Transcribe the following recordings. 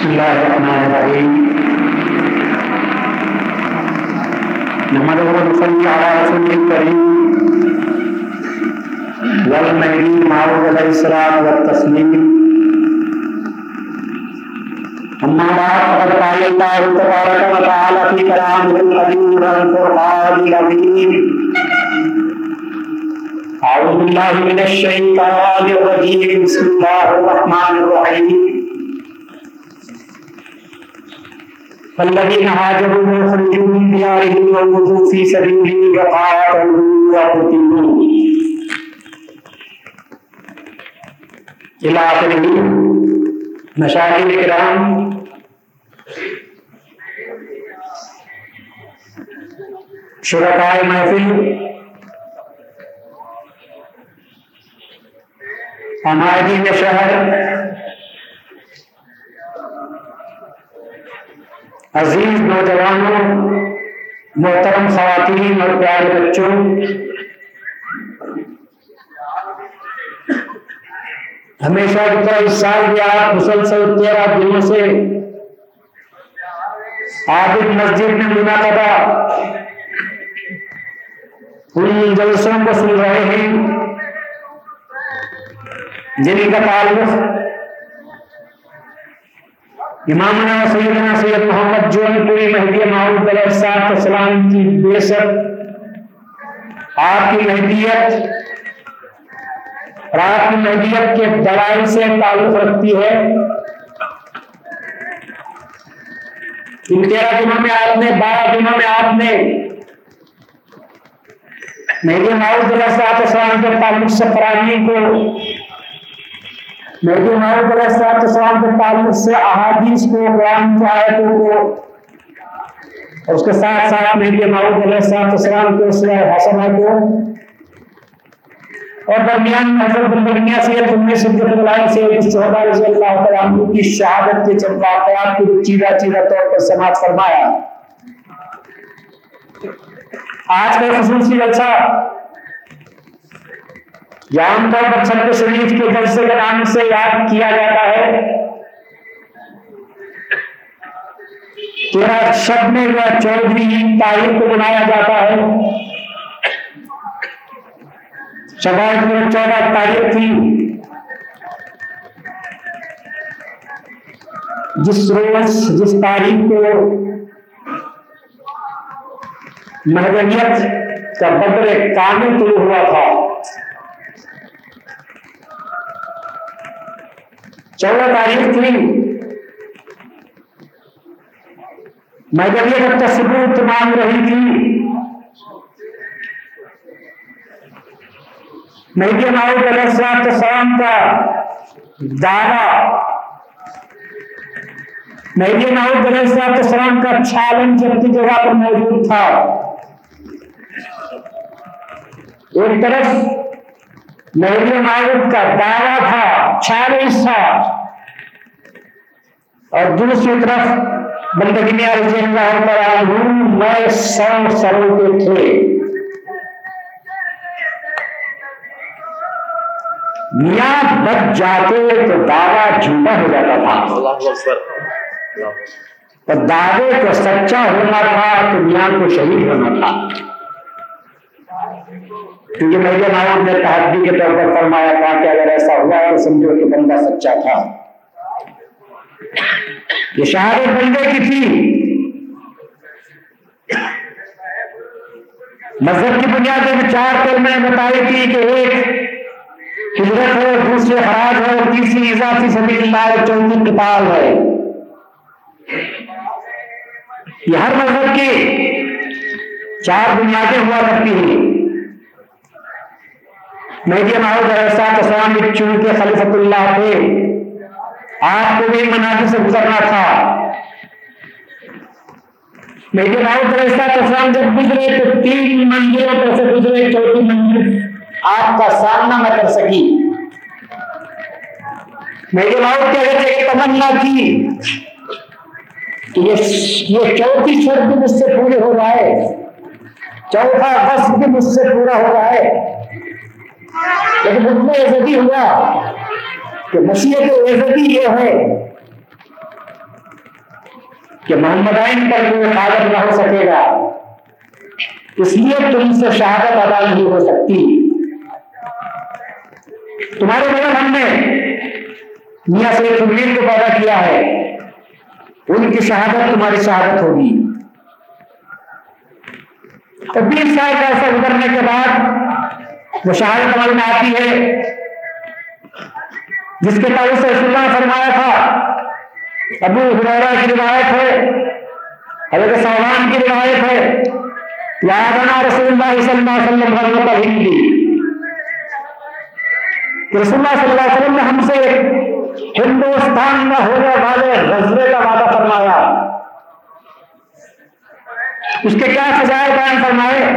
بسم الله الرحمن الرحيم نحمده ونصلي على رسوله الكريم۔ والمهدي معروف عليه السلام والتسليم۔ أما بعد، فقد قال الله تبارك وتعالى في كلامه القديم والقرآن العظيم۔ أعوذ بالله من الشيطان الرجيم، بسم الله الرحمن الرحيم۔ فالذين هاجروا وخرجوا من ديارهم ووجوا في سبيله وقاتلوا وقتلوا. إلى آخره. مشاهد الكرام شرکائے محفل. ہمارے دین شہر. عزیز نوجوانوں، محترم خواتین اور پیارے بچوں، ہمیشہ کی طرح اس سال بھی آپ مسلسل تیرہ دنوں سے عابد مسجد میں منعقدہ ان جلسوں کو سن رہے ہیں، جن کا تعلق امام سیدنا سید محمد جو پوری مہدی معروف علیہ السلام السلام کی بے شک آپ کی مہدیت اور آپ کی مہدیت کے دلائل سے تعلق رکھتی ہے۔ ان تیرہ دنوں میں آپ نے، بارہ دنوں میں آپ نے مہدی معروف علیہ السلام کے تعلق سے پرانی کو مہدی معروف علیہ السلام کے تعلق سے احادیث کو قرآن کی آیتوں کو اس کے ساتھ ساتھ مہدی معروف علیہ السلام کے اس حسنہ کو اور درمیان میں حضرت بندگنیا سید ام صدیق اللہ سے اس چودہ رضی اللہ تعالیٰ عنہ کی شہادت کے چند واقعات کو چیدہ چیدہ طور پر سماعت فرمایا۔ آج کا خصوصی جلسہ عام طور پر چھت شریف کے جلسے کے نام سے یاد کیا جاتا ہے تیرہ شب میں یا چودہویں تاریخ کو بنایا جاتا ہے۔ شباز میں چودہ تاریخ تھی۔ جس روز، جس تاریخ کو مہدنیت کا بدر کامل طلوع ہوا تھا۔ چودہ تاریخ تھی۔ مہدنیت کا ثبوت مانگ رہی تھی مہدی معروف علیہ السلام کا دعویٰ مہدی معروف علیہ السلام کا چیلنج اپنی جگہ پر موجود تھا۔ ایک طرف مہدی معروف کا دعویٰ تھا چیلنج تھا۔ اور دوسری طرف بندگی رضی اللہ تعالیٰ نئے سو سروں کے تھے۔ میاں بچ جاتے تو دعویٰ جھوٹا ہو جاتا تھا۔ دعوے کو سچا ہونا تھا تو میاں کو شہید ہونا تھا۔ کیونکہ میرے نام نے تحدی کے طور پر فرمایا تھا کہ اگر ایسا ہوا تو سمجھو کہ بندہ سچا تھا۔ یہ شہادت بندے کی تھی۔ مذہب کی بنیادیں میں چار کل میں بتائی تھی کہ ایک ہجرت ہے، دوسرے خراج ہے، اور تیسری اضافی سبیل اللہ ہے چوتھی کتاب ہے۔ یہ ہر مذہب کی چار بنیادیں ہوا کرتی ہیں۔ مہدی محمد السلام چونکہ خلیفت اللہ تھے۔ آپ کو بھی مناظر سے گزرنا تھا۔ مہدی محمد السلام جب گزرے تو تین منزلوں پر سے گزرے، چوتھی منزل آپ کا سامنا نہ کر سکی۔ میرے باؤ کے اگر ایک تمنا کی کہ یہ چوتھی شرط بھی مجھ سے پورے ہو رہا ہے۔ چوتھا بس بھی مجھ سے پورا ہو رہا ہے۔ لیکن مجھ میں عزتی ہوا کہ مسیحت عزتی یہ ہے کہ محمد آئین پر کوئی قادر نہ ہو سکے گا۔ اس لیے تم سے شہادت ادا نہیں ہو سکتی۔ تمہارے بغیر ہم نے میاں سید تمیر کو پیدا کیا ہے۔ ان کی شہادت تمہاری شہادت ہوگی۔ تو بیس سال کا ایسا گزرنے کے بعد وہ شہادت ہمارے میں آتی ہے۔ جس کے تعلق سے رسول اللہ فرمایا تھا، ابو حرارا کی روایت ہے، حضرت سلمان کی روایت ہے یادنا رسول اللہ صلی اللہ علیہ وسلم حضرت ہندی رسول اللہ صلی اللہ علیہ وسلم نے ہم سے ہندوستان میں ہونے والے غزلے کا وعدہ فرمایا۔ اس کے کیا سجائے بیان فرمائے؟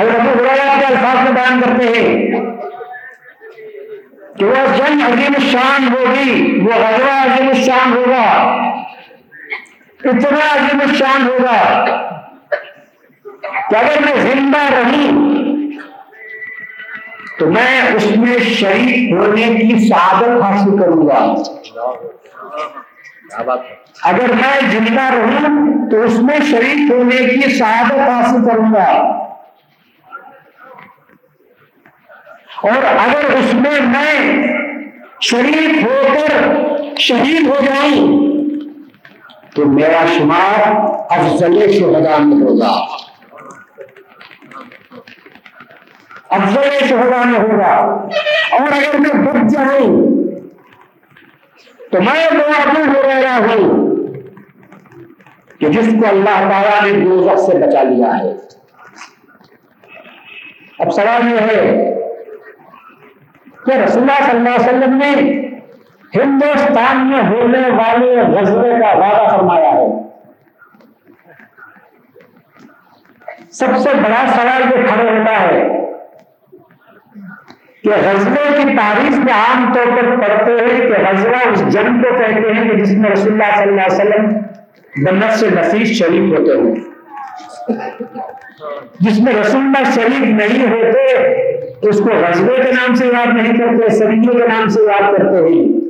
حضرت ابو کے الفاظ میں بیان کرتے ہیں کہ وہ جنگ عظیم الشان ہوگی، وہ غزوہ عظیم الشان ہوگا اتنا عظیم الشان ہوگا۔ کہ اگر میں زندہ رہوں، تو میں اس میں شریک ہونے کی سعادت حاصل کروں گا۔ اگر میں زندہ رہوں، تو اس میں شریک ہونے کی سعادت حاصل کروں گا۔ اور اگر اس میں میں شریک ہو کر شہید ہو جاؤں، تو میرا شمار افضل شہدا میں ہوگا۔ افضل شہدا میں ہوگا۔ اور اگر میں بچ جاؤں، تو میں وہ ہو رہا ہوں کہ جس کو اللہ تعالیٰ نے دو سے بچا لیا ہے۔ اب سوال یہ ہے کہ رسول اللہ صلی اللہ علیہ وسلم نے ہندوستان میں ہونے والے غزبے کا وعدہ فرمایا ہے۔ سب سے بڑا سوال یہ کھڑا ہوتا ہے کہ غزبے کی تاریخ میں عام طور پر پڑھتے ہیں کہ غزبہ اس جنگ کو کہتے ہیں کہ جس میں رسول اللہ صلی اللہ علیہ وسلم بنت سے نفیس شریف ہوتے ہیں۔ جس میں رسول اللہ شریف نہیں ہوتے اس کو غزبے کے نام سے یاد نہیں کرتے سریوں کے نام سے یاد کرتے ہیں۔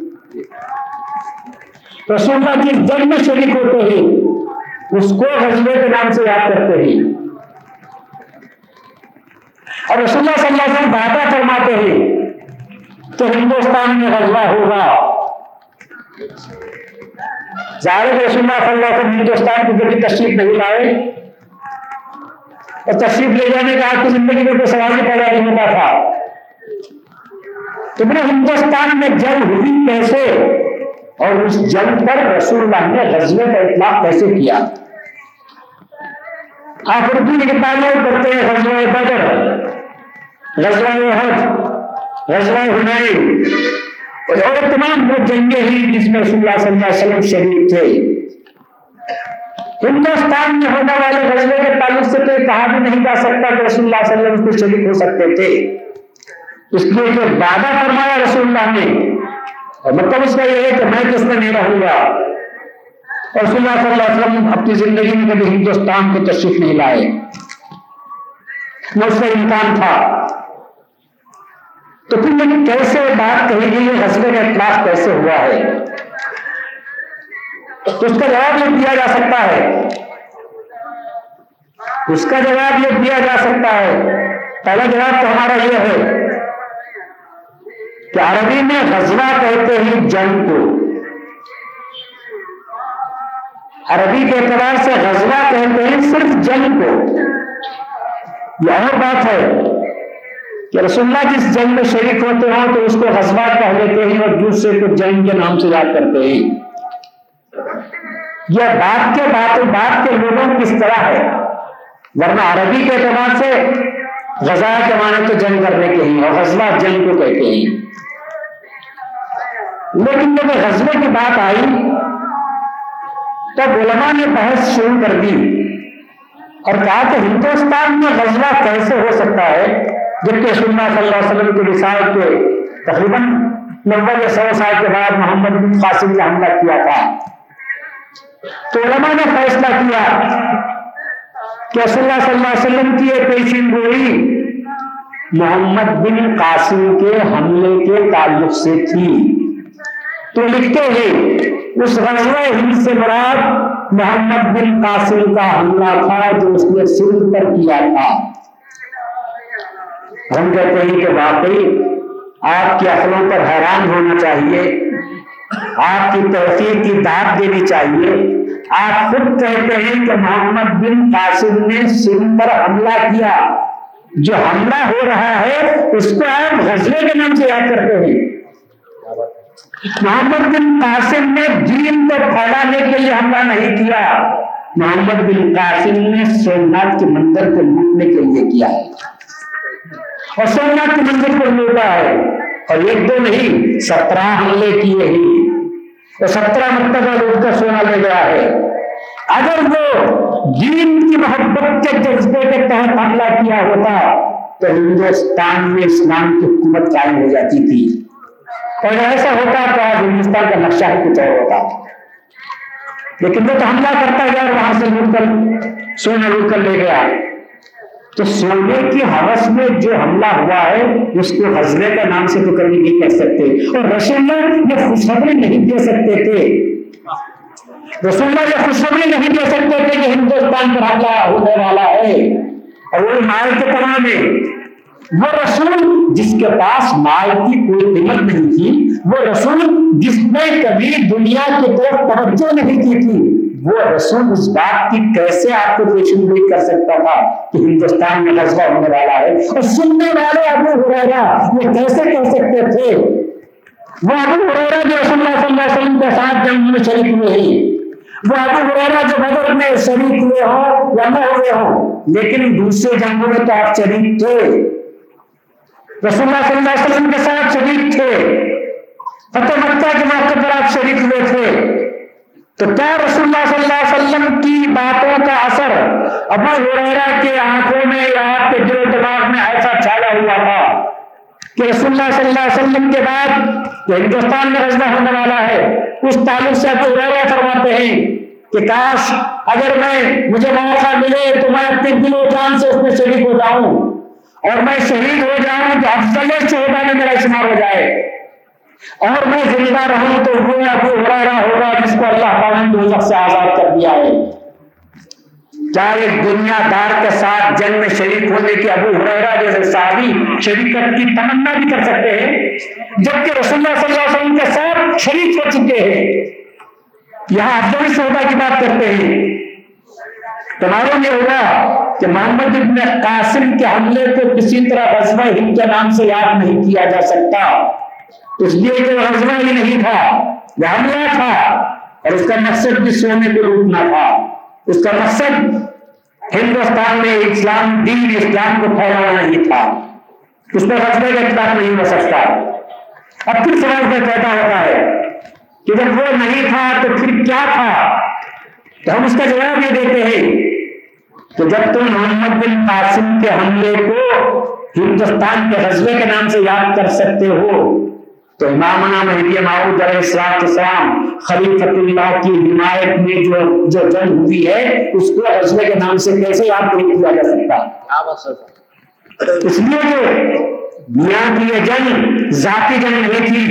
رسول اللہ کی جنگ میں شریک ہوتے ہیں، اس کو غزبے کے نام سے یاد کرتے ہیں۔ اور رسول اللہ صلی اللہ علیہ وسلم وعدہ فرماتے ہیں کہ ہندوستان میں غزبہ ہوگا۔ ظاہر رسول اللہ صلی اللہ علیہ وسلم ہندوستان کی کبھی تشریف نہیں لائے۔ اور تشریف لے جانے کا آپ کی زندگی میں کوئی سوال ہی پیدا نہیں ہوتا تھا۔ تم نے ہندوستان میں جنگ ہوئی کیسے؟ اور اس جنگ پر رسول اللہ نے غزلے کا اطلاق کیسے کیا؟ آپ اردو کی کتابیں پڑھتے ہیں غزوہ بدر، غزوہ حج غزوہ ہنائی اور تمام وہ جنگیں ہی جس میں رسول اللہ صلی اللہ علیہ وسلم شریف تھے۔ ہندوستان میں ہونے والے غزلے کے تعلق سے تو کہا بھی نہیں جا سکتا کہ رسول اللہ صلی اللہ علیہ وسلم کو شریک ہو سکتے تھے۔ اس لیے جو وعدہ فرمایا رسول اللہ نے۔ اور مطلب اس کا یہ ہے کہ میں کس میں نہیں رہوں گا۔ اور رسول اللہ صلی اللہ علیہ وسلم اپنی زندگی میں کبھی ہندوستان کو تشریف نہیں لائے۔ وہ اس کا امکان تھا۔ تو پھر لیکن کیسے بات کہی گئی ہے؟ غزلے کا اطلاق کیسے ہوا ہے؟ تو اس کا جواب یہ دیا جا سکتا ہے۔ اس کا جواب یہ دیا جا سکتا ہے۔ پہلا جواب تو ہمارا یہ ہے کہ عربی میں غزوہ کہتے ہیں جنگ کو۔ عربی کے اعتبار سے غزوہ کہتے ہیں صرف جنگ کو۔ یہ اور بات ہے کہ رسول اللہ جس جنگ میں شریک ہوتے ہوں تو اس کو غزوہ کہہ لیتے ہیں اور دوسرے کو جنگ کے نام سے یاد کرتے ہیں۔ یہ بات کے بات بات کے لوگوں کس طرح ہے؟ ورنہ عربی کے اعتبار سے غزہ کے معنی تو جنگ کرنے کے ہی اور غزلہ جنگ کو کہتے ہیں۔ لیکن جب غزلے کی بات آئی تو علماء نے بحث شروع کر دی اور کہا کہ ہندوستان میں غزلہ کیسے ہو سکتا ہے؟ جبکہ سننا صلی اللہ علیہ وسلم کے رسالت کے تقریباً نبے یا سو سال کے بعد محمد بن قاسم نے حملہ کیا تھا۔ تو علماء نے فیصلہ کیا کہ صلی اللہ صلی اللہ علیہ وسلم کی یہ پیشین گوئی محمد بن قاسم کے حملے کے تعلق سے تھی۔ تو لکھتے ہیں، اس غزوہ ہند سے مراد محمد بن قاسم کا حملہ تھا جو اس نے سندھ پر کیا تھا۔ ہم کہتے ہیں کہ واقعی آپ کی عقلوں پر حیران ہونا چاہیے۔ آپ کی توفیق کی داد دینی چاہیے۔ آپ خود کہتے ہیں کہ محمد بن قاسم نے سندھ پر حملہ کیا۔ جو حملہ ہو رہا ہے، اس کو آپ غزلے کے نام سے یاد کرتے ہیں۔ محمد بن قاسم نے دین کو پھیلانے کے لیے حملہ نہیں کیا۔ محمد بن قاسم نے سومناتھ کے مندر کو لوٹنے کے لیے کیا۔ اور سومناتھ کے مندر کو لوٹا ہے۔ اور ایک دو نہیں، سترہ حملے کیے ہی سترہ مرتبہ لوٹ کر سونا لے گیا ہے۔ اگر وہ دین کی محبت کے جذبے کے تحت حملہ کیا ہوتا تو ہندوستان میں اسلام کی حکومت قائم ہو جاتی تھی۔ اور ایسا ہوتا تو آج ہندوستان کا نقشہ کچھ اور ہوتا۔ لیکن وہ تو حملہ کرتا گیا اور وہاں سے لوٹ کر سونا لوٹ کر لے گیا۔ تو سونے کی حوث میں جو حملہ ہوا ہے، اس کو حضرے کا نام سے تو کبھی نہیں کہہ سکتے۔ اور رسول اللہ یہ خوشخبری نہیں دے سکتے تھے۔ رسول اللہ یہ خوشخبری نہیں دے سکتے تھے کہ ہندوستان پر حملہ ہونے والا ہے۔ اور وہ مال کے تمام ہے وہ رسول جس کے پاس مال کی کوئی قیمت نہیں تھی، وہ رسول جس نے کبھی دنیا کی طرف توجہ نہیں کی تھی۔ وہ رسول اس بات کی کیسے آپ کو پیشن گوئی کر سکتا تھا کہ ہندوستان میں غزبہ ہونے والا ہے؟ اور سننے والے ابو ہریرا یہ کیسے کہہ سکتے تھے؟ وہ ابو ہریرا جو رسول اللہ صلی اللہ علیہ وسلم کے ساتھ جنگ میں شریک ہوئے ہیں، وہ ابو ہریرا جو بدر میں شریک ہوئے ہوں یا نہ ہوئے ہوں، لیکن دوسرے جنگوں میں تو آپ شریک تھے۔ رسول اللہ صلی اللہ علیہ وسلم کے ساتھ شریک تھے۔ فتح مکہ کے موقع پر آپ شریک ہوئے تھے۔ تو کیا رسول اللہ صلی اللہ علیہ وسلم کی باتوں کا اثر ابو ہریرا کے آنکھوں میں یا آپ کے دل و دماغ میں ایسا چھایا ہوا تھا کہ رسول اللہ صلی اللہ علیہ وسلم کے بعد جو ہندوستان میں رجنا ہونے والا ہے، اس تعلق سے ابو ہریرا فرماتے ہیں کہ کاش اگر میں، مجھے موقع ملے تو میں اپنے دل و جان سے اس میں شریک ہو جاؤں اور میں شہید ہو جاؤں تو افضل شہدا میں میرا شمار ہو جائے۔ اور میں زندہ رہوں تو گویا وہ ابو ہریرا ہوگا جس کو اللہ تعالیٰ نے دوزخ سے آزاد کر دیا ہے۔ کیا ایک دنیا دار کے ساتھ جنگ میں شریک ہونے کی ابو ہریرا جیسے صحابی شریکت کی تمنا بھی کر سکتے ہیں؟ جبکہ رسول اللہ صلی اللہ علیہ وسلم کے ساتھ شریک ہو چکے ہیں۔ یہاں افضل سودا کی بات کرتے ہیں، تو معلوم یہ ہوگا کہ محمد ابن قاسم کے حملے کو کسی طرح غزوہ ہند کے نام سے یاد نہیں کیا جا سکتا۔ اس لیے کہ غزوہ ہی نہیں تھا وہ حملہ تھا، اور اس کا مقصد بھی سونے کو لوٹنا تھا۔ اس کا مقصد ہندوستان میں اسلام، دین اسلام کو پھیلانا نہیں تھا۔ اس پر غزبے کا اطلاق نہیں ہو سکتا۔ اب پھر سوال میں پیدا ہوتا ہے کہ جب وہ نہیں تھا تو پھر کیا تھا؟ تو ہم اس کا جواب یہ دیتے ہیں کہ جب تم محمد بن قاسم کے حملے کو ہندوستان کے غزبے کے نام سے یاد کر سکتے ہو تو امامنا مہدی معود علیہ السلام السلام خلیفۃ اللہ کی حمایت میں جو جو جنگ ہوئی ہے، اس کو غزلے کے نام سے کیسے یاد نہیں کیا جا سکتا؟ اس لیے جو میاں کی یہ جنگ ذاتی جنگ نہیں تھی،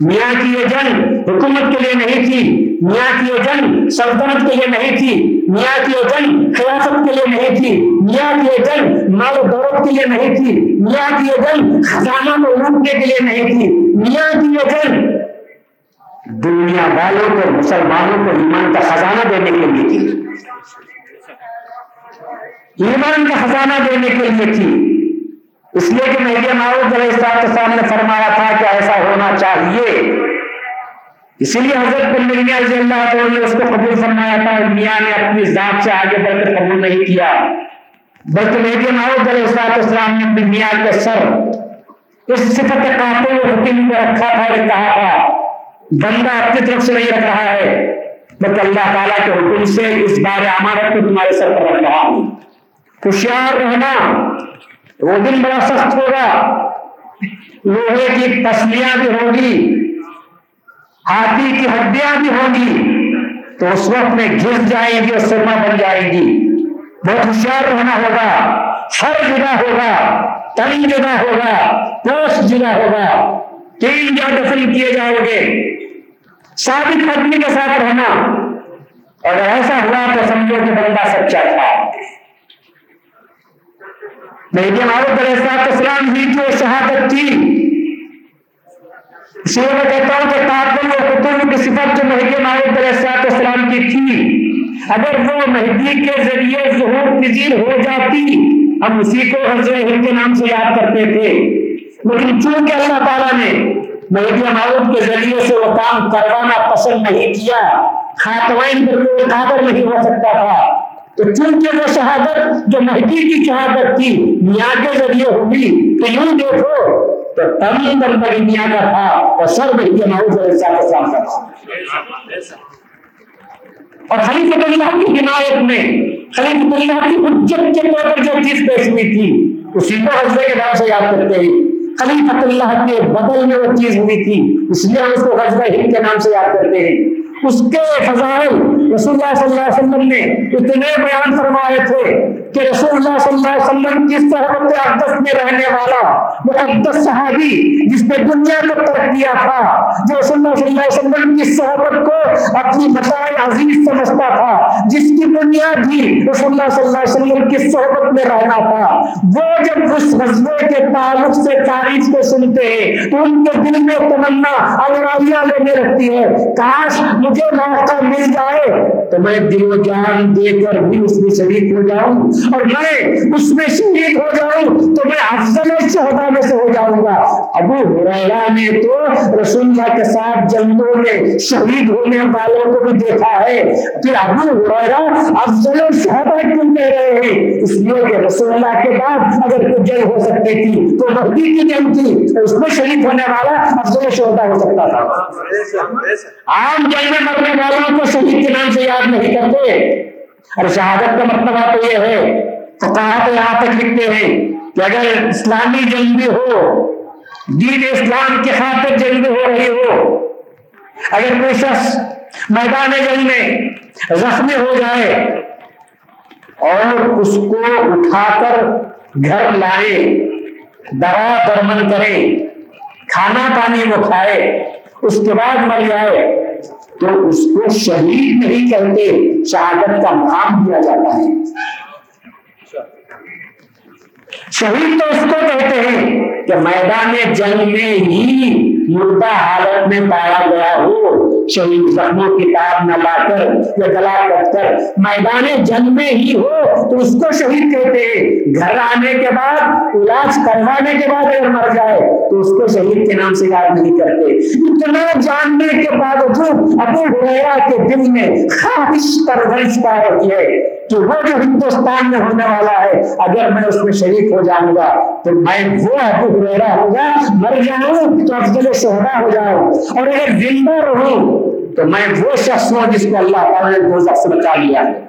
میاں کی یہ جنگ حکومت کے لیے نہیں تھی، میاں کی یہ جنگ سلطنت کے لیے نہیں تھی۔ میاں کی یہ جنگ خلافت کے لیے نہیں تھی میاں کی یہ جنگ مال و دولت کے لیے نہیں تھی میاں کی یہ جنگ خزانہ میں لوٹنے کے لیے نہیں تھی۔ میاں کی یہ جنگ دنیا والوں کو، مسلمانوں کو ایمان کا خزانہ دینے کے لیے تھی۔ ایمان کا خزانہ دینے کے لیے تھی۔ اس لیے کہ میری معروف علیہ السلام نے فرمایا تھا کہ ایسا ہونا چاہیے۔ اسی لیے حضرت بن میاں رضی اللہ عنہ نے اس کو قبول فرمایا تھا میاں نے اپنی ذات سے آگے بڑھ کر قبول نہیں کیا۔ بلکہ لیکن میری معروف علیہ السلام نے اپنی میاں کے سر اس صفت کہتے ہوئے حکم کو رکھا تھا اور کہا تھا، بندہ اپنی طرف سے نہیں رکھ رہا ہے، بلکہ اللہ تعالیٰ کے حکم سے اس بار امانت کو تمہارے سر پر رکھ رہا ہوں۔ ہوشیار رہنا، وہ دن بڑا سخت ہوگا، لوہے کی پسلیاں بھی ہوگی ہاتھی کی ہڈیاں بھی ہوگی تو اس وقت میں گھس جائیں گی اور سرما بن جائے گی۔ بہت ہوشیار رہنا ہوگا سر جدا ہوگا تن جدا ہوگا پوش جدا ہوگا۔ تین جا دفن کیے جاؤ گے۔ ثابت قدمی کے ساتھ رہنا۔ اور اگر ایسا ہوا تو سمجھو کہ بندہ سچا تھا۔ میری علیہ السلام ہی جو شہادت تھی۔ اس لیے میں کہتا ہوں کہ تعبل و قطب کی صفت جو مہدی عمارت علیہ السلام کی تھی، اگر وہ مہدی کے ذریعے ظہور پذیر ہو جاتی، ہم اسی کو حضر ہند کے نام سے یاد کرتے تھے۔ لیکن چونکہ اللہ تعالیٰ نے مہدی معروف کے ذریعے سے وہ کام کروانا پسند نہیں کیا خاتوین پر کوئی قابل نہیں ہو سکتا تھا۔ تو چونکہ وہ شہادت جو مہدی کی شہادت تھی، میاں کے ذریعے ہوئی، تو یوں دیکھو تو تم بندر میاں کا تھا اور سر مہدی معروف علیہ السلام کا تھا اور خلیفۃ اللہ کی حمایت میں، خلیفۃ اللہ کی حجت کے طور پر جو چیز پیش ہوئی تھی، اسی کو حضرت کے نام سے یاد کرتے ہیں۔ خلیفۃ اللہ کے بدل میں وہ چیز ہوئی تھی، اس لیے ہم اس کو غزوہ ہند کے نام سے یاد کرتے ہیں۔ اس کے فضائل رسول اللہ صلی اللہ علیہ وسلم نے اتنے بیان فرمائے تھے کہ رسول اللہ صلی اللہ علیہ وسلم کی صحبت اقدس میں رہنے والا وہ اقدس صحابی جس نے دنیا کو ترک دیا تھا، جو رسول اللہ صلی اللہ علیہ وسلم کی صحبت کو اپنی بتائے عزیز سمجھتا تھا، جس کی بنیاد بھی رسول اللہ صلی اللہ علیہ وسلم کی صحبت میں رہنا تھا۔ وہ جب اس غزبے کے تعلق سے تاریخ کو سنتے ہیں، تو ان کے دل میں تمنا انوائیاں لینے لگتی ہے کاش مجھے موقع مل جائے تو میں دل و جان دے کر بھی اس میں شریک ہو جاؤں اور میں اس میں شریک ہو جاؤں تو میں افضل شہدا میں سے ہو ابو ہریرا نے تو رسول اللہ کے ساتھ جنگوں میں شہید ہونے والوں کو بھی دیکھا ہے۔ پھر ابو ہریرا افضل شہدا کیوں کہہ رہے ہیں؟ اس لیے کہ رسول اللہ کے بعد اگر کوئی جنگ ہو سکتی تھی، تو مہدی کی جنگ تھی اس میں شریک ہونے والا افضل شہدا ہو سکتا تھا۔ عام جنگ میں مرنے والوں کو شہید کے نام سے یاد نہیں کرتے۔ اور شہادت کا مطلب تو یہ ہے، فقاہت یہاں تک لکھتے ہیں کہ اگر اسلامی جنگ بھی ہو جی دین اسلام کی خاطر جنگ ہو رہی ہو۔ اگر کوئی شخص میدان جنگ میں زخمی ہو جائے اور اس کو اٹھا کر گھر لائے، دوا درمن کرے، کھانا پانی وہ کھائے، اس کے بعد مر جائے، تو اس کو شہید نہیں کہتے شہادت کا نام دیا جاتا ہے۔ شہید تو اس کو کہتے ہیں کہ میدان جنگ میں ہی مردہ حالت میں پایا گیا ہو شہید زخموں کتاب نہ لا کر یا گلا کٹ کر میدان جنگ میں ہی ہو، تو اس کو شہید کہتے ہیں۔ گھر آنے کے بعد، علاج کروانے کے بعد اگر مر جائے، تو اس کو شہید کے نام سے یاد نہیں کرتے۔ اتنا جاننے کے باوجود، ابو ہریرا کے دل میں خواہش پرورش پا رہی ہے کہ وہ جو ہندوستان میں ہونے والا ہے، اگر میں اس میں شریک ہو جاؤں گا، تو میں وہ ابو ہریرا ہوگا مر جاؤں تو افضل شہدا ہو جاؤں اور اگر زندہ رہوں تو میں وہ شخص ہوں جس کو اللہ تعالیٰ نے دو سے بچا لیا ہے۔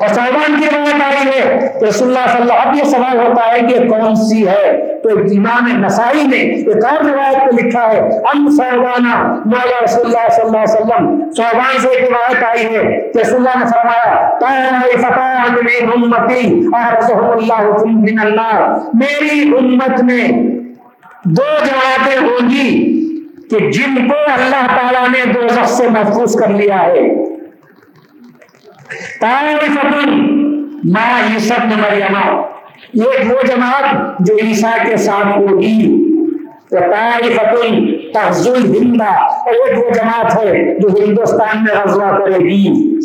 اور صاحبان کی روایت آئی ہے کہ رسول اللہ صلی اللہ اب یہ سوال ہوتا ہے کہ کون سی ہے؟ تو امام نسائی نے ایک اور روایت کو لکھا ہے ام صاحبانہ مولا رسول اللہ صلی اللہ علیہ وسلم۔ صاحبان سے ایک روایت آئی ہے کہ رسول اللہ نے فرمایا طائفتان من امتی احرسهم اللہ من النار۔ میری امت میں دو جماعتیں ہوں گی کہ جن کو اللہ تعالیٰ نے دو سے محفوظ کر لیا ہے۔ ماں یوسف نے مریم۔ ایک وہ جماعت جو عیسیٰ کے ساتھ ہوگی۔ تحزل ہندا اور ایک وہ جماعت ہے جو ہندوستان میں غزوہ کرے گی۔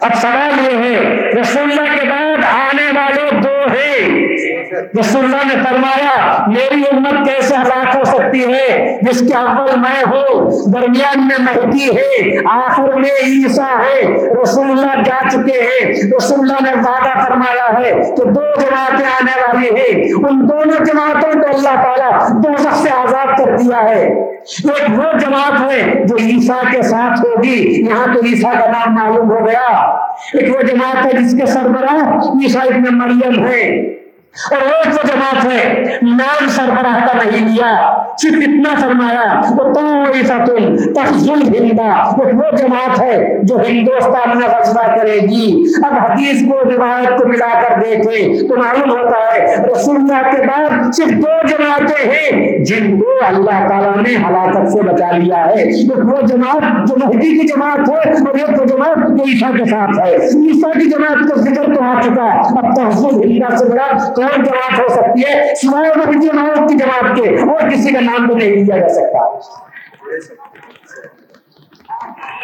اب سوال یہ ہے رسول اللہ کے بعد آنے والے دو ہیں رسول اللہ نے فرمایا، میری امت کیسے ہلاک ہو سکتی ہے؟ جس کے اول میں ہوں، درمیان میں مہدی ہے، آخر میں عیسیٰ ہے رسول اللہ جا چکے ہیں۔ رسول اللہ نے وعدہ فرمایا ہے کہ دو جماعتیں آنے والی ہیں۔ ان دونوں جماعتوں کو اللہ تعالیٰ دو سے آزاد کر دیا ہے۔ ایک وہ جماعت ہے جو عیسیٰ کے ساتھ ہوگی۔ یہاں تو عیسیٰ کا نام معلوم ہو گیا۔ ایک وہ جماعت ہے جس کے سربراہ عیسائی میں مریم ہے۔ اور ایک وہ جماعت ہے نام سربراہ کا نہیں لیا، صرف اتنا فرمایا وہ تفضل ہندا وہ جماعت ہے جو ہندوستان میں فیصلہ کرے گی۔ اب حدیث کو، روایت کو ملا کر دیکھے تو معلوم ہوتا ہے، رسول اللہ کے بعد صرف دو جماعتیں ہیں جن کو اللہ تعالیٰ نے ہلاکت سے بچا لیا ہے۔ وہ جماعت جو مہدی کی جماعت ہے اور ایک جماعت جو عیسیٰ کے ساتھ ہے۔ عیسیٰ کی جماعت کا ذکر تو آ چکا۔ اب تحفظ ہندا سے بڑا کون جماعت ہو سکتی ہے۔ سوائے مہدی جماعت کی جماعت کے، اور کسی کا نام بھی نہیں لیا جا سکتا۔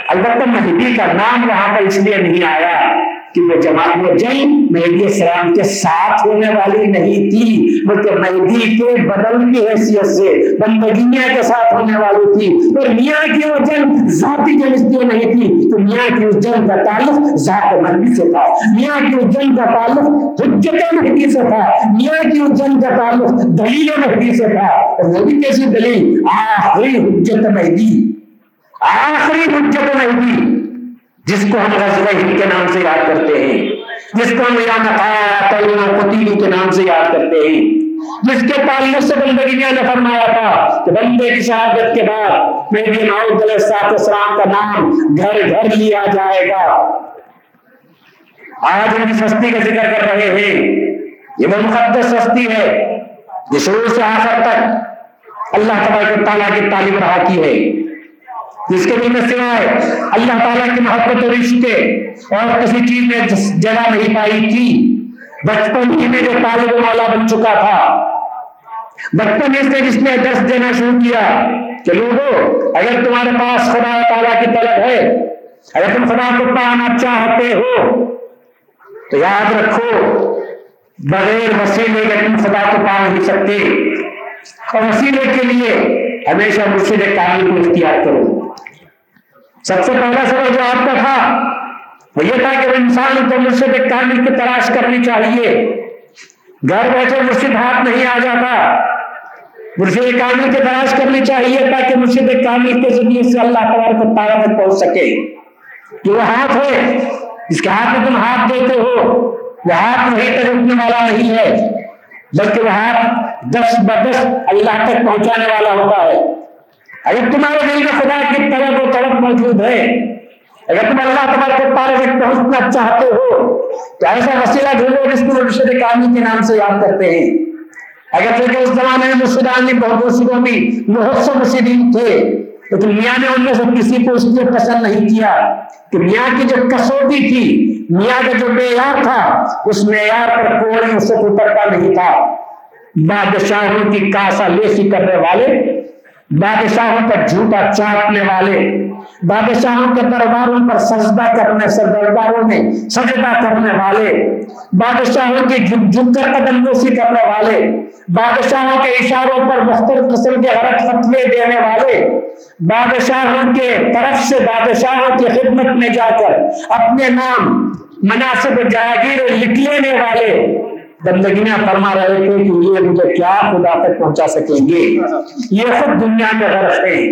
البتہ مہدی کا نام وہاں پر اس لیے نہیں آیا کہ وہ جماعت وہ جنگ مہدی السلام کے ساتھ ہونے والی نہیں تھی، بلکہ مہدی کے بدل کی حیثیت سے، بندگیاں کے ساتھ ہونے والی تھی۔ اور میاں کی وہ جنگ ذاتی جنگ اس لیے نہیں تھی، تو میاں کی اس جنگ کا تعلق ذات مہدی سے تھا۔ میاں کی اس جنگ کا تعلق حجت مہدی سے تھا۔ میاں کی اس جنگ کا تعلق دلیل مہدی سے تھا۔ اور وہ بھی کیسی دلیل؟ آخری حجت مہدی۔ آخری حجت مہدی جس کو ہم غزوہ ہند کے نام سے یاد کرتے ہیں، جس کو ہم یا قتیل کے نام سے یاد کرتے ہیں۔ جس کے تعلق سے بندگی نے فرمایا تھا کہ بندے کی شہادت کے بعد میری معود علیہ السلام کا نام گھر گھر لیا جائے گا۔ آج ان کی سستی کا ذکر کر رہے ہیں۔ یہ وہ مقدس سستی ہے جو شروع سے آخر تک اللہ تبارک تعالیٰ کی تعلیم رہا کی ہے۔ جس کے دل میں سوائے اللہ تعالیٰ کی محبت و رشتے اور کسی چیز میں جگہ نہیں پائی تھی۔ بچپن ہی میں جو طالب مولا بن چکا تھا۔ بچپن سے جس نے دس دینا شروع کیا کہ لوگوں اگر تمہارے پاس خدا تعالیٰ کی طلب ہے، اگر تم خدا کو پانا چاہتے ہو، تو یاد رکھو، بغیر وسیلے کے تم خدا کو پا نہیں سکتے۔ اور وسیلے کے لیے ہمیشہ مرشد کامل کو اختیار کرو۔ سب سے پہلا سبق جو آپ کا تھا، وہ یہ تھا کہ انسان کو مرشد کامل کی تلاش کرنی چاہیے۔ گھر بیٹھے مرشد ہاتھ نہیں آ جاتا۔ مرشد کامل کی تلاش کرنی چاہیے تاکہ مرشد کامل کے ذریعے سے اللہ تعالیٰ کو تعالیٰ میں پہنچ سکے۔ جو وہ ہاتھ ہے جس کے ہاتھ میں تم ہاتھ دیتے ہو۔ وہ ہاتھ وہی تک رکنے والا نہیں ہے، بلکہ وہ ہاتھ دس بدس اللہ تک پہنچانے والا ہوتا ہے۔ اگر تمہارے دل میں خدا کی طرف و طرف موجود ہے۔ اگر تم اللہ تبارک کو پارے تک پہنچنا چاہتے ہو۔ تو ایسا وسیلہ ڈھونڈو جس کو مرشد کامی کے نام سے یاد کرتے ہیں۔ اگر تو اس زمانے میں مرشدان نے بہت مرشدوں میں بہت سے مرشدین تھے، لیکن میاں نے ان میں سے کسی کو اس لیے پسند نہیں کیا کہ میاں کی جو کسوٹی تھی، میاں کا جو معیار تھا، اس معیار پر کوئی اس سے اترتا نہیں تھا۔ بادشاہوں کی کاسا لیسی کرنے والے بادشاہوں پر جھوٹا چاٹنے والے، بادشاہوں کے درباروں پر سجدہ کرنے سے درباروں میں سجدہ کرنے والے، بادشاہوں کی جھک جھک کر قدم نوشی کرنے والے، بادشاہوں کے اشاروں پر مختلف قسم کے غلط فتوے دینے والے، بادشاہوں کے طرف سے بادشاہوں کی خدمت میں جا کر اپنے نام، مناسب جاگیر لکھ لینے والے بندگیاں فرما رہے تھے کہ یہ مجھے کیا خدا تک پہنچا سکیں گے؟ یہ خود دنیا میں غرض ہے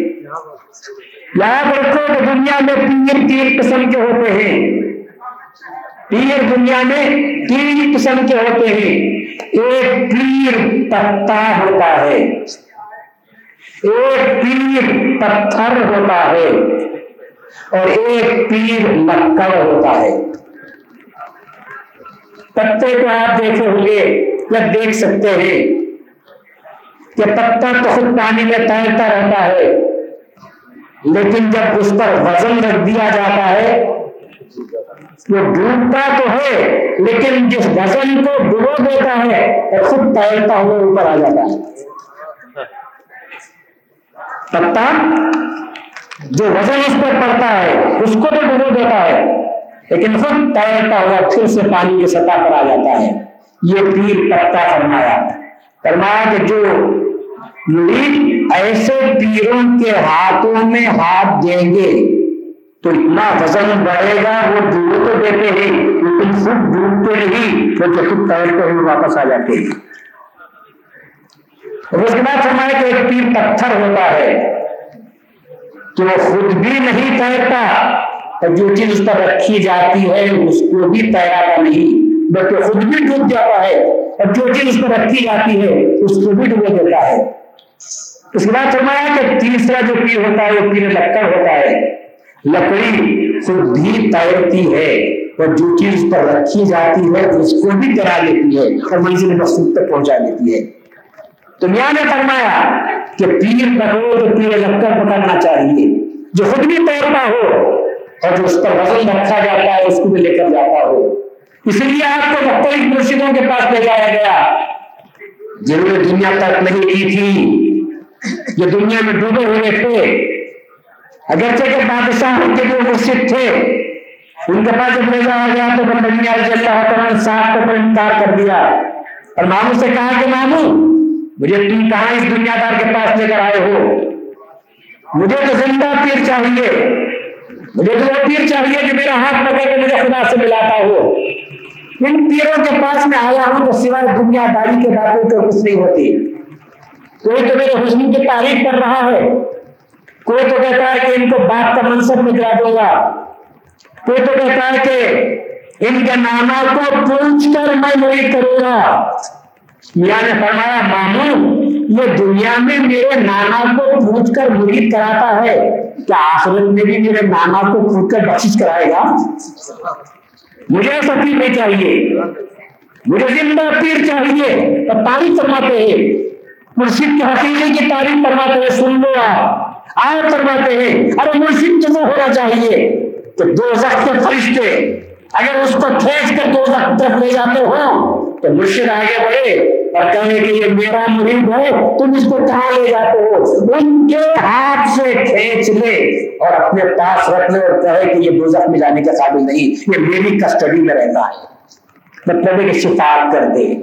یاد رکھو کہ دنیا میں پیر تین قسم کے ہوتے ہیں۔ پیر دنیا میں تین قسم کے ہوتے ہیں۔ ایک پیر پتا ہوتا ہے۔ ایک پیر پتھر ہوتا ہے۔ اور ایک پیر لکڑ ہوتا ہے۔ پتے کو آپ دیکھے ہوں گے یا دیکھ سکتے ہیں کہ پتا تو خود پانی میں تیرتا رہتا ہے، لیکن جب اس پر وزن رکھ دیا جاتا ہے، وہ ڈوبتا تو ہے، لیکن جس وزن کو ڈبو دیتا ہے، وہ خود تیرتا ہوا اوپر آ جاتا ہے۔ پتا جو وزن اس پر پڑتا ہے، اس کو تو ڈبو دیتا ہے۔ لیکن خود تیرتا ہوا پھر سے پانی کی سطح پر آ جاتا ہے۔ یہ پیر پتا فرمایا۔ فرمایا کہ جو مرید ایسے پیروں کے ہاتھوں میں ہاتھ دیں گے تو اتنا وزن بڑھے گا، وہ ڈوب تو دیتے ہیں، لیکن خود ڈوبتے نہیں بلکہ خود تیرتے ہوئے واپس آ جاتے ہیں۔ اس کے بعد فرمایا کہ ایک پیر پتھر ہوتا ہے کہ وہ خود بھی نہیں تیرتا جو چیز اس پر رکھی جاتی ہے، اس کو بھی تیراتا نہیں، بلکہ خود بھی ڈوب جاتا ہے۔ اور جو چیز اس پر رکھی جاتی ہے، اس کو بھی ڈبو دیتا ہے۔ اس کے بعد فرمایا کہ تیسرا جو پیر ہوتا ہے، وہ پیر لکڑ ہوتا ہے۔ لکڑی خود بھی تیرتی ہے اور جو چیز پر رکھی جاتی ہے، اس کو بھی کرا لیتی ہے۔ اور منزل مقصود تک پہنچا دیتی ہے۔ تو میاں نے فرمایا کہ پیر پکڑو تو پیر لکڑ پکڑنا چاہیے۔ جو خود بھی تیرتا ہو اور جو اس پر وزن رکھا جاتا ہے، اس کو بھی لے کر جاتا ہو اس لیے آپ کو مختلف مرشدوں کے پاس لے جایا گیا۔ جنہوں نے دنیا تک نہیں کی تھی جو دنیا میں ڈوبے ہوئے تھے۔ اگرچہ کہ بادشاہ ان کے جو مرشد تھے، ان کے پاس جب لے جایا گیا تو بندگی علی اللہ تعالیٰ نے صاحب کو پر انکار کر دیا۔ اور ماموں سے کہا کہ ماموں، مجھے تم کہاں اس دنیا دار کے پاس لے کر آئے ہو؟ مجھے تو زندہ پیر چاہیے۔ مجھے تو وہ پیر چاہیے کہ میرا ہاتھ پکڑ کے مجھے خدا سے ملاتا ہو۔ ان پیروں کے پاس میں آیا ہوں تو سوائے دنیا داری کے باتوں تو کچھ نہیں ہوتی۔ کوئی تو میرے حسن کی تعریف کر رہا ہے۔ کوئی تو کہتا ہے کہ ان کو باپ کا منصب میں گرا دوں گا۔ کوئی تو کہتا ہے کہ ان کے نانا کو پوچھ کر میں وہی کروں گا۔ میاں نے فرمایا، ماموں یہ دنیا میں میرے نانا کو پوچھ کر مرید کراتا ہے، کیا آخرت میں بھی میرے نانا کو پوچھ کر بخش کرائے گا؟ مجھے ایسا پیر نہیں چاہیے۔ مجھے زندہ پیر چاہیے۔ تو تعریف فرماتے ہیں۔ مرشد کے حقیقے کی تعریف فرماتے ہیں۔ سن لو آپ۔ آئے فرماتے ہیں۔ ارے مرشد جیسا ہونا چاہیے۔ کہ دو زخ کے فرشتے اگر اس کو کھینچ کر دو زخ طرف لے جاتے ہو تو مرشد آگے بڑھے اور کہے کہ یہ میرا مرید ہے، تم اس کو کہاں لے جاتے ہو؟ ان کے ہاتھ سے کھینچ لے اور اپنے پاس رکھ لے اور کہے کہ یہ دوزخ میں جانے کے قابل نہیں، یہ میری کسٹڈی میں رہتا ہے۔ مطلب ہے کہ شفاعت کر دے۔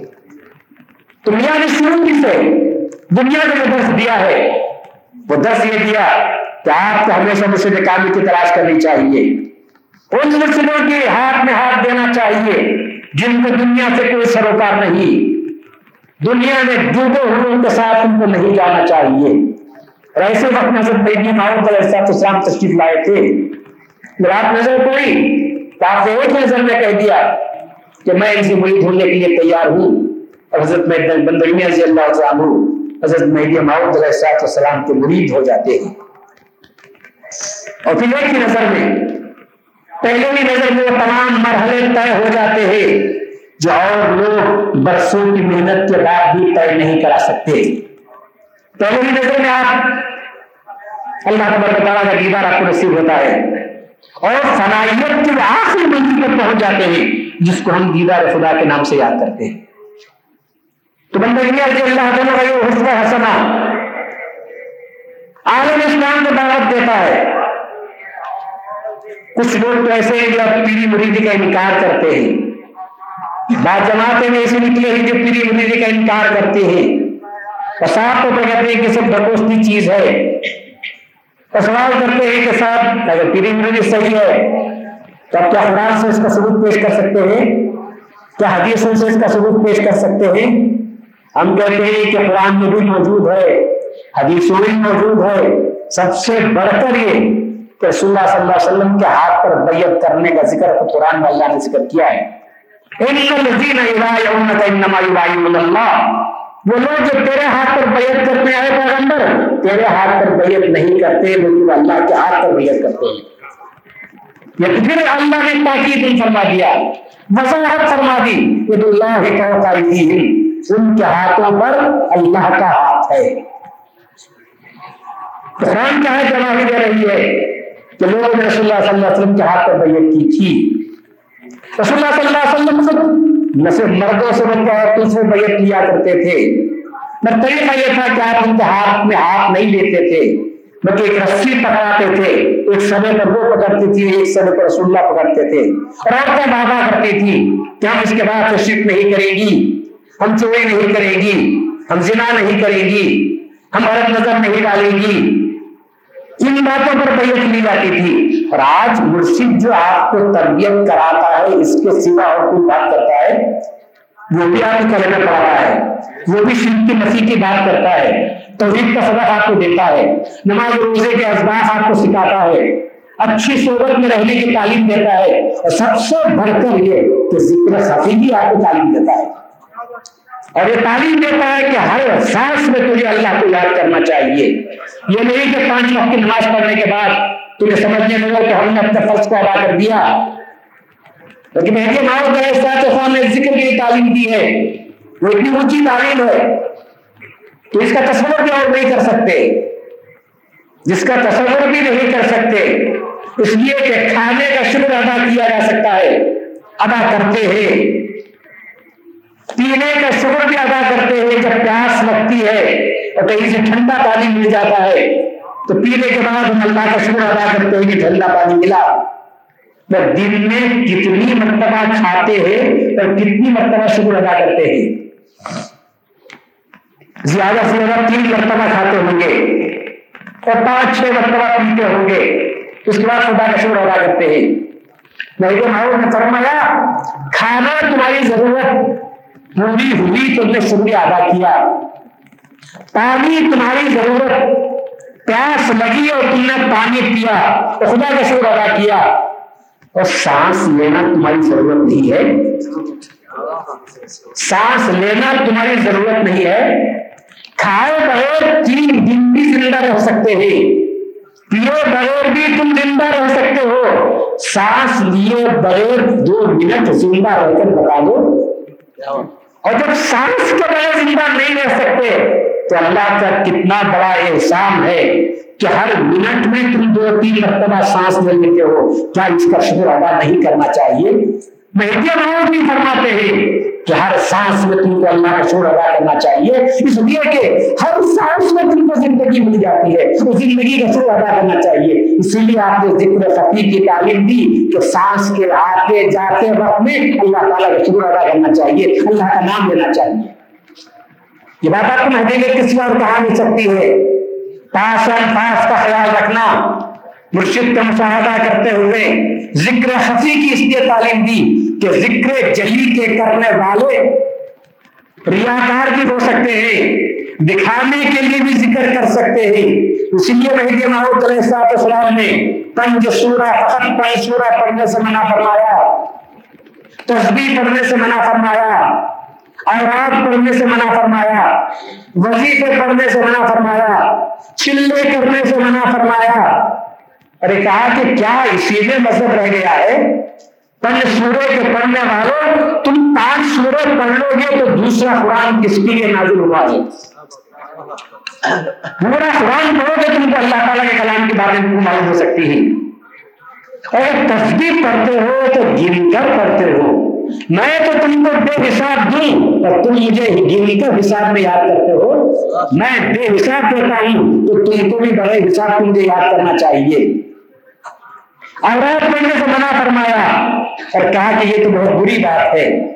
تو میاں نے شروع کی سے، دنیا میں جو درس دیا ہے، وہ درس یہ دیا کہ آپ کو ہمیشہ مرشد کامل کی تلاش کرنی چاہیے۔ ان مرشدوں کے ہاتھ میں ہاتھ دینا چاہیے۔ جن کو دنیا سے کوئی سروکار نہیں، دنیا میں ڈوبے ہوئے کے ساتھ ان کو نہیں جانا چاہیے۔ اور ایسے وقت نظر بیبی محمد علیہ السلام تشریف لائے تھے۔ جب آپ نظر پڑی تو آپ نے ایک نظر میں کہہ دیا کہ میں ان سے مرید ہونے کے لیے تیار ہوں۔ اور حضرت میں بندرمی رضی اللہ عنہ، حضرت مہدی محمد علیہ السلام کے مرید ہو جاتے ہیں۔ اور پھر ایک ہی نظر میں پہلے ہی نظر میں وہ تمام مرحلے طے ہو جاتے ہیں جو اور لوگ برسوں کی محنت کے بعد بھی طے نہیں کرا سکتے۔ پہلے ہی نظر میں آپ اللہ تبارک تعالیٰ کا دیدار آپ کو نصیب ہوتا ہے۔ اور صلاحیت کے آخری منزل پر پہنچ جاتے ہیں، جس کو ہم دیدار خدا کے نام سے یاد کرتے ہیں۔ تو بندہ یہ اللہ تعالیٰ کا یہ حسن حسنا عالم اسلام کو دعوت دیتا ہے۔ کچھ لوگ تو ایسے ہیں جو اپنی پیری مریدی کا انکار کرتے ہیں۔ بعض جماعتیں میں ایسے نکلے ہیں جو پیری مریدی کا انکار کرتے ہیں۔ صاحب کو کہتے ہیں کہ سب ڈکوستی چیز ہے۔ سوال کرتے ہیں کہ صاحب، اگر پیری مریدی صحیح ہے، تو آپ کیا قرآن سے اس کا ثبوت پیش کر سکتے ہیں؟ کیا حدیثوں سے اس کا ثبوت پیش کر سکتے ہیں؟ ہم کہتے ہیں کہ قرآن میں بھی موجود ہے، حدیثوں میں موجود ہے۔ سب سے بڑھ کر یہ کہ رسول اللہ صلی اللہ علیہ وسلم کے ہاتھ پر بیعت کرنے کا ذکر قرآن میں اللہ نے ذکر کیا ہے۔ وہ لوگ جو تیرے ہاتھ پر بیعت کرتے آئے پیغمبر، تیرے ہاتھ پر بیعت نہیں کرتے بلکہ اللہ کے ہاتھ پر بیعت کرتے ہیں۔ یا پھر اللہ نے تاکید فرما دیا، وضاحت فرما دی کہ اللہ کا ان کے ہاتھوں پر اللہ کا ہاتھ ہے۔ قرآن کیا ہے جوابی دے رہی ہے۔ کہ لوگوں نے رسول اللہ صلی اللہ علیہ وسلم کے ہاتھ پر بیعت کی تھی۔ رسول اللہ صلی اللہ علیہ وسلم خود نہ صرف مردوں سے بن کر عورتوں سے بیعت لیا کرتے تھے۔ نہ طریقہ یہ تھا کہ آپ ان کے ہاتھ میں ہاتھ نہیں لیتے تھے، بلکہ ایک رسی پکڑاتے تھے۔ ایک سمے پر وہ پکڑتی تھی، ایک سمے پر رسول اللہ پکڑتے تھے۔ اور عورتیں وعدہ کرتی تھی کہ ہم اس کے بعد تشریف نہیں کریں گی، ہم چوری نہیں کریں گی، ہم زنا نہیں کریں گی، ہم عرب نظر نہیں ڈالیں گی۔ ان باتوں پر بیعت لی جاتی تھی۔ اور آج مرشد جو آپ کو تربیت کراتا ہے، اس کے سوا اور کوئی بات کرتا ہے؟ وہ بھی آپ کو کلمہ پڑھاتا ہے۔ وہ بھی شرک کی مسیح کی بات کرتا ہے۔ توحید کا سبق آپ کو دیتا ہے۔ نماز روزے کے اسباق آپ کو سکھاتا ہے۔ اچھی صحبت میں رہنے کی تعلیم دیتا ہے۔ اور سب سے بڑھ کر یہ کہ ذکر خفی بھی آپ کو تعلیم دیتا ہے۔ اور یہ تعلیم دیتا ہے کہ ہر سانس میں تجھے اللہ کو یاد کرنا چاہیے۔ یہ نہیں کہ پانچ وقت کی نماز پڑھنے کے بعد تجھے سمجھنے میں کہ ہم نے اپنے فرض کو ادا کر دیا۔ لیکن مہدی خان نے ذکر کی تعلیم دی ہے۔ وہ اتنی اونچی تعلیم ہے تو اس کا تصور بھی اور نہیں کر سکتے۔ جس کا تصور بھی نہیں کر سکتے، اس لیے کہ کھانے کا شکر ادا کیا جا سکتا ہے، ادا کرتے ہیں۔ پینے کا شکر بھی ادا کرتے ہیں جب پیاس لگتی ہے اور کہیں سے ٹھنڈا پانی مل جاتا ہے، تو پینے کے بعد ہم اللہ کا شکر ادا کرتے ہیں کہ ٹھنڈا پانی ملا۔ دن میں کتنی مرتبہ کھاتے ہیں اور کتنی مرتبہ شکر ادا کرتے ہیں۔ زیادہ سے زیادہ تین مرتبہ کھاتے ہوں گے اور پانچ چھ مرتبہ پیتے ہوں گے۔ اس کے بعد خدا کا شکر ادا کرتے ہیں۔ میں نے فرمایا، کھانا تمہاری ضرورت پوری ہوئی تم نے شکریہ ادا کیا۔ پانی تمہاری ضرورت۔ پیاس لگی اور تم نے پانی پیا۔ خدا کا شکر ادا کیا۔ اور سانس لینا تمہاری ضرورت نہیں ہے۔ سانس لینا تمہاری ضرورت نہیں ہے۔ کھائے بغیر تین دن بھی زندہ رہ سکتے ہیں پیے بغیر بھی تم زندہ رہ سکتے ہو۔ سانس لیے بغیر دو منٹ زندہ رہ کر بتا دو۔ اور جب سانس کے بغیر زندہ نہیں رہ سکتے تو اللہ کا کتنا بڑا احسان ہے کہ ہر منٹ میں تم دو تین مرتبہ سانس لے لیتے ہو۔ کیا اس کا شکر ادا نہیں کرنا چاہیے؟ بھی فرماتے ہیں کہ ہر سانس میں تم کو اللہ کا شکر ادا کرنا چاہیے۔ اس لیے کہ ہر سانس میں تم کو زندگی مل جاتی ہے، اس زندگی کا شکر ادا کرنا چاہیے۔ اسی لیے آپ نے ذکر فقیر کی تعلیم دی کہ سانس کے آتے جاتے وقت میں اللہ تعالیٰ کا شکر ادا کرنا چاہیے، اللہ کا نام لینا چاہیے۔ یہ بات آپ کو مہدی میں کسی اور کہا نہیں سکتی ہے۔ پاس اور پاس کا خیال رکھنا۔ مرشد کا مشاہدہ کرتے ہوئے ذکر خفی کی اس لیے تعلیم دی کہ ذکر جلی کے کرنے والے ریاکار بھی ہو سکتے ہیں، دکھانے کے لیے بھی ذکر کر سکتے ہیں۔ اسی لیے مہدی محمود علیہ السلام نے پنج سورہ فقط پنج سورہ پڑھنے سے منع فرمایا، تسبیح پڑھنے سے منع فرمایا اورات پڑھنے سے منع فرمایا، وظیفے پڑھنے سے منع فرمایا، چلے کرنے سے منع فرمایا۔ اور یہ کہا کہ کیا اسی میں مذہب رہ گیا ہے؟ پنج سورے کے پڑھنے والوں، تم پانچ سورے پڑھ لو گے تو دوسرا قرآن کس کے لیے نازل ہوا ہے؟ پورا قرآن پڑھو گے تم کو اللہ تعالیٰ کے کلام کی باتیں تم کو معلوم ہو سکتی ہیں اور تصویر پڑھتے ہو تو گن کر پڑھتے ہو۔ میں تو تم کو بے حساب دوں اور تم مجھے گن کر حساب میں یاد کرتے ہو۔ میں بے حساب دیتا ہوں تو تم کو بھی بڑے حساب مجھے یاد کرنا چاہیے۔ پڑھنے سے منع فرمایا اور کہا کہ یہ تو بہت بری بات ہے۔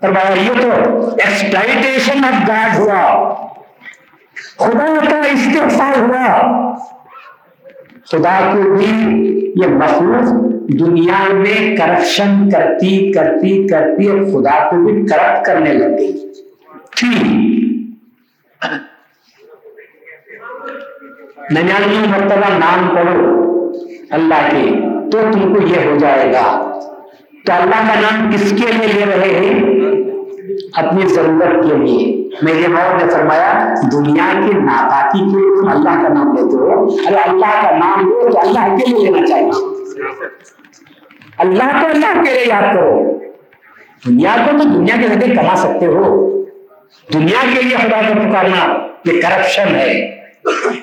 فرمایا یہ تو ایکسپلائٹیشن آف گاڈ ہوا۔ خدا کا استفار ہوا۔ خدا کو بھی یہ مخلوق دنیا میں کرپشن کرتی کرتی کرتی اور خدا کو بھی کرپٹ کرنے لگ گئی۔ ٹھیک۔ ننانوے مرتبہ نام پڑھو اللہ کے، تو تم کو یہ ہو جائے گا۔ تو اللہ کا نام کس کے لیے لے رہے ہیں؟ اپنی ضرورت کے لیے۔ میرے مور نے فرمایا، دنیا کی ناپاکی کے لیے تم اللہ کا نام لیتے ہو۔ ارے اللہ کا نام لو تو اللہ کے لیے لینا چاہیے۔ اللہ کو اللہ کے لیے یاد کرو۔ دنیا کو تو دنیا کے ذریعے کما سکتے ہو۔ دنیا کے لیے خدا کو پکارنا یہ کرپشن ہے۔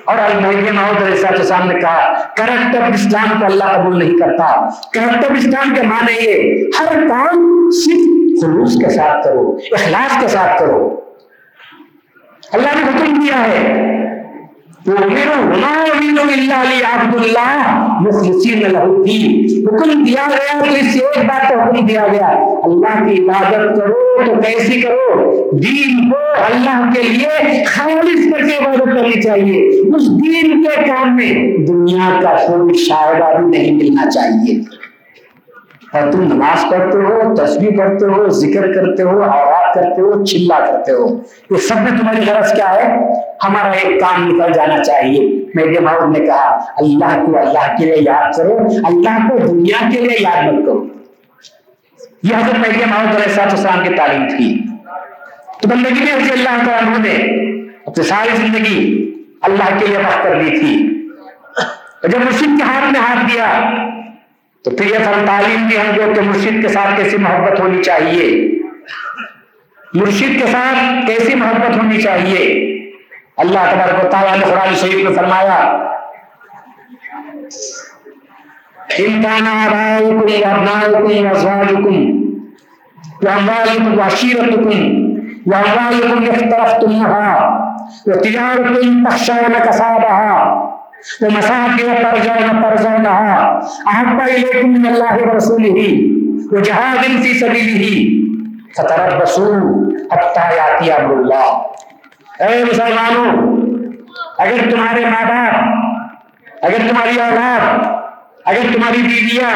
اور السلام نے کہا کریکٹر اسلام کو اللہ قبول نہیں کرتا۔ کریکٹر اسلام کے معنی یہ، ہر کام صرف خلوص کے ساتھ کرو، اخلاص کے ساتھ کرو۔ اللہ نے حکم دیا ہے۔ حکم دیا گیا تو اس سے ایک بات کا حکم دیا گیا. اللہ کی عبادت کرو تو کیسی کرو؟ دین کو اللہ کے لیے خالص کر کے عبادت کرنی چاہیے. اس دین کے کام میں دنیا کا کوئی شاعرہ بھی نہیں ملنا چاہیے. اور تم نماز پڑھتے ہو تصویر پڑھتے ہو، ذکر کرتے ہو، آواز کرتے ہو، چلا کرتے ہو۔ یہ سب میں تمہاری غرض کیا ہے؟ ہمارا ایک کام نکل جانا چاہیے۔ میرے ماؤ نے کہا، اللہ کو اللہ کے لیے یاد کرو، اللہ کو دنیا کے لیے یاد مت کرو۔ یہ حضرت میرے ماؤ علیہ السلام کی تعلیم تھی۔ تو بندگی میں اسے اللہ تعالیٰ نے اپنی ساری زندگی اللہ کے لیے وقت کر دی تھی۔ اور جب مرشد کے ہاتھ میں ہاتھ دیا، تو پھر یہ فرم تعلیم بھی ہم جو کہ مرشد کے ساتھ کیسی محبت ہونی چاہیے؟ مرشد کے ساتھ کیسی محبت ہونی چاہیے؟ اللہ تبارک و تعالیٰ نے قرآن شریف میں فرمایا امکان تخشون ومساكن ترجون ترجونها أحب إليكم من الله ورسوله وجهاد في سبيله اے مسلمانوں، اگر تمہارے ماں باپ، اگر تمہاری اولاد، اگر تمہاری بیویاں،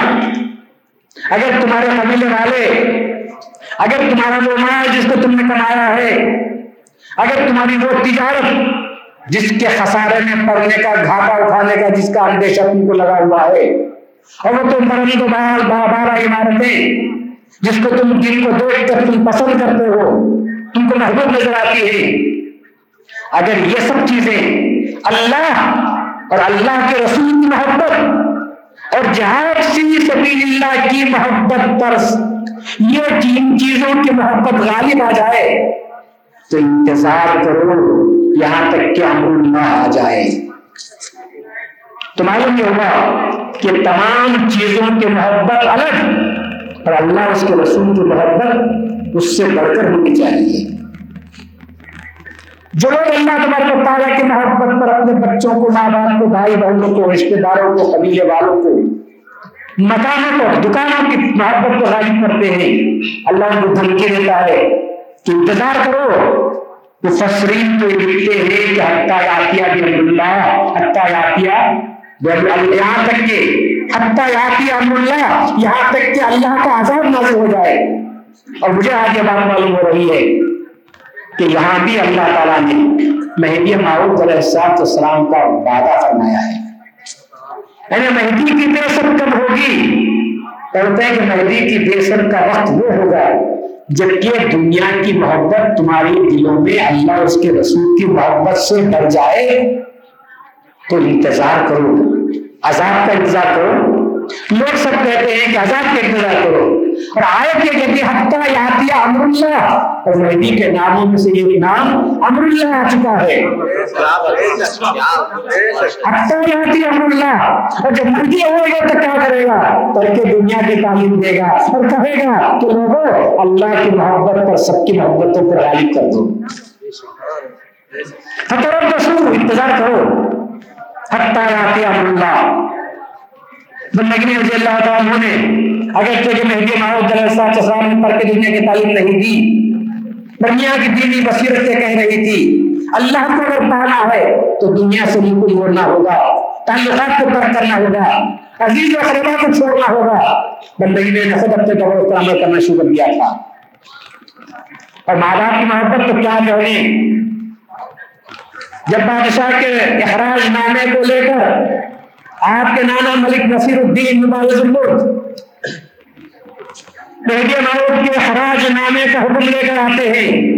اگر تمہارے قبیلے والے، اگر تمہارا وہ مال جس کو تم نے کمایا ہے، اگر تمہاری وہ تجارت جس کے خسارے میں پڑنے کا، گھاٹا اٹھانے کا جس کا اندیشہ تم کو لگا ہوا ہے، اور وہ تم پرند بار بارہ عمارتیں جس کو تم جن کو دیکھ کر تم پسند کرتے ہو، تم کو محبوب نظر آتی ہے۔ اگر یہ سب چیزیں اللہ اور اللہ کے رسول کی محبت اور جہاں سی سبیل اللہ کی محبت پر یہ تین چیزوں کی محبت غالب آ جائے، تو انتظار کرو یہاں تک کہ امر نہ آ جائے۔ تو معلوم یہ ہوگا کہ تمام چیزوں کی محبت الگ اور اللہ اس کے رسول کی محبت اس سے بڑھ کر ہونی چاہیے جو لوگ اللہ تبارک تعالیٰ کی محبت پر اپنے بچوں کو، ماں باپ کو، بھائی بہنوں کو رشتے داروں کو، قبیلے والوں کو مکانوں کو دکانوں کی محبت کو غالب کرتے ہیں۔ اللہ ان کو دھمکی دیتا ہے کہ انتظار کرو۔ مفسرین تو لکھتے ہیں کہ حتیٰ یاتیہ بن اللہ حتیٰ یاتیہ جب یہاں تک کہ حتیٰ یاتیہ امر اللہ، یہاں تک کہ اللہ کا عذاب نازل ہو جائے۔ اور مجھے آج یہ بات معلوم ہو رہی ہے کہ یہاں بھی اللہ تعالیٰ نے مہدی معروف علیہ السلام السلام کا وعدہ فرمایا ہے۔ یعنی مہدی کی بے سب کب ہوگی؟ کہتے ہیں کہ مہدی کی بے سب کا وقت وہ ہوگا جبکہ دنیا کی محبت تمہاری دلوں میں اللہ اس کے رسول کی محبت سے ڈر جائے۔ تو انتظار کرو، عذاب کا انتظار کرو۔ لوگ سب کہتے ہیں کہ عذاب کا انتظار کرو۔ اور آئے کے کہتے حتیٰ یاتیہ امر اللہ اور مہدی کے ناموں میں سے ایک نام امر اللہ آ چکا ہے۔ حتیٰ یاتیہ امر اللہ اور جب مرضی ہو گا تو کیا کرے گا؟ ترک دنیا کی تعلیم دے گا اور کہے گا کہ لوگوں، اللہ کی محبت پر سب کی محبتوں پر غالب کر دو۔ فترت رسول، انتظار کرو۔ حتیٰ یاتیہ امر اللہ بندگی رضی اللہ تعالیٰ نے اگر تو کہ مہدی محمد علیہ السلام نے پڑھ کے دنیا کی تعلیم نہیں دی۔ دنیا کی دینی بصیرتیں کہہ رہی تھی، اللہ کو اگر پانا ہے تو دنیا سے بالکل چھوڑنا ہوگا، تعلقات کو ترک کرنا ہوگا، عزیز و خربا کو چھوڑنا ہوگا۔ بندگی نے خود اپنے دور پر عمل کرنا شروع کر دیا تھا۔ اور ماں باپ کی محبت تو کیا کہنے جب بادشاہ کے اخراج نامے کو لے کر آپ کے نانا ملک نصیر الدین مبارز الملک معروف کے خراج نامے کا حکم لے کر آتے ہیں۔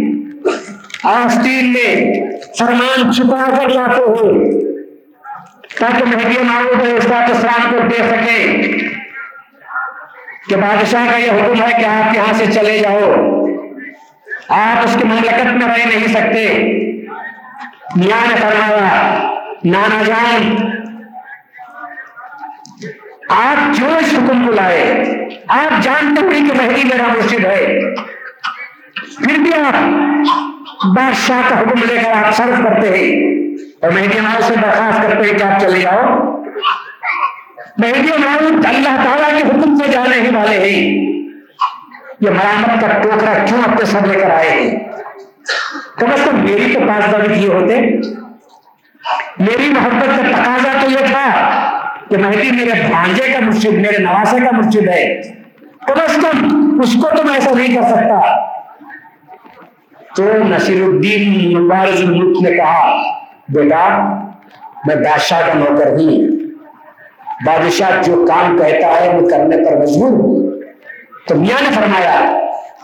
آستین میں فرمان چھپا کر لاتے ہو تاکہ مہدی معروف استاد اسلام کو دے سکے کہ بادشاہ کا یہ حکم ہے کہ آپ یہاں سے چلے جاؤ۔ آپ اس کی مملکت میں رہ نہیں سکتے۔ میاں نے فرمایا، نانا جان آپ جو اس حکم کو لائے، آپ جانتے ہوئے کہ مہدی میرا مرشد ہے۔ پھر بھی آپ بادشاہ کا حکم لے کر آپ صرف کرتے ہیں۔ اور مہدی ماؤ سے درخواست کرتے ہیں کہ آپ چلے جاؤ۔ مہدی ماؤ اللہ تعالیٰ کے حکم سے جانے ہی والے ہیں۔ یہ مرامت کا ٹوکرا کیوں اپنے سب لے کر آئے ہیں؟ کم از کم میری تو پاس کیے ہوتے۔ میری محبت کا تقاضا تو یہ تھا کہ مہدی میرے بھانجے کا مرشد میرے نواسے کا مرشد ہے۔ کم اس کو تم ایسا نہیں کر سکتا۔ تو نصیر الدین مبارز الملک نے کہا، بیٹا، میں بادشاہ کا نوکر ہوں۔ بادشاہ جو کام کہتا ہے، وہ کرنے پر مجبور ہوں۔ تو میاں نے فرمایا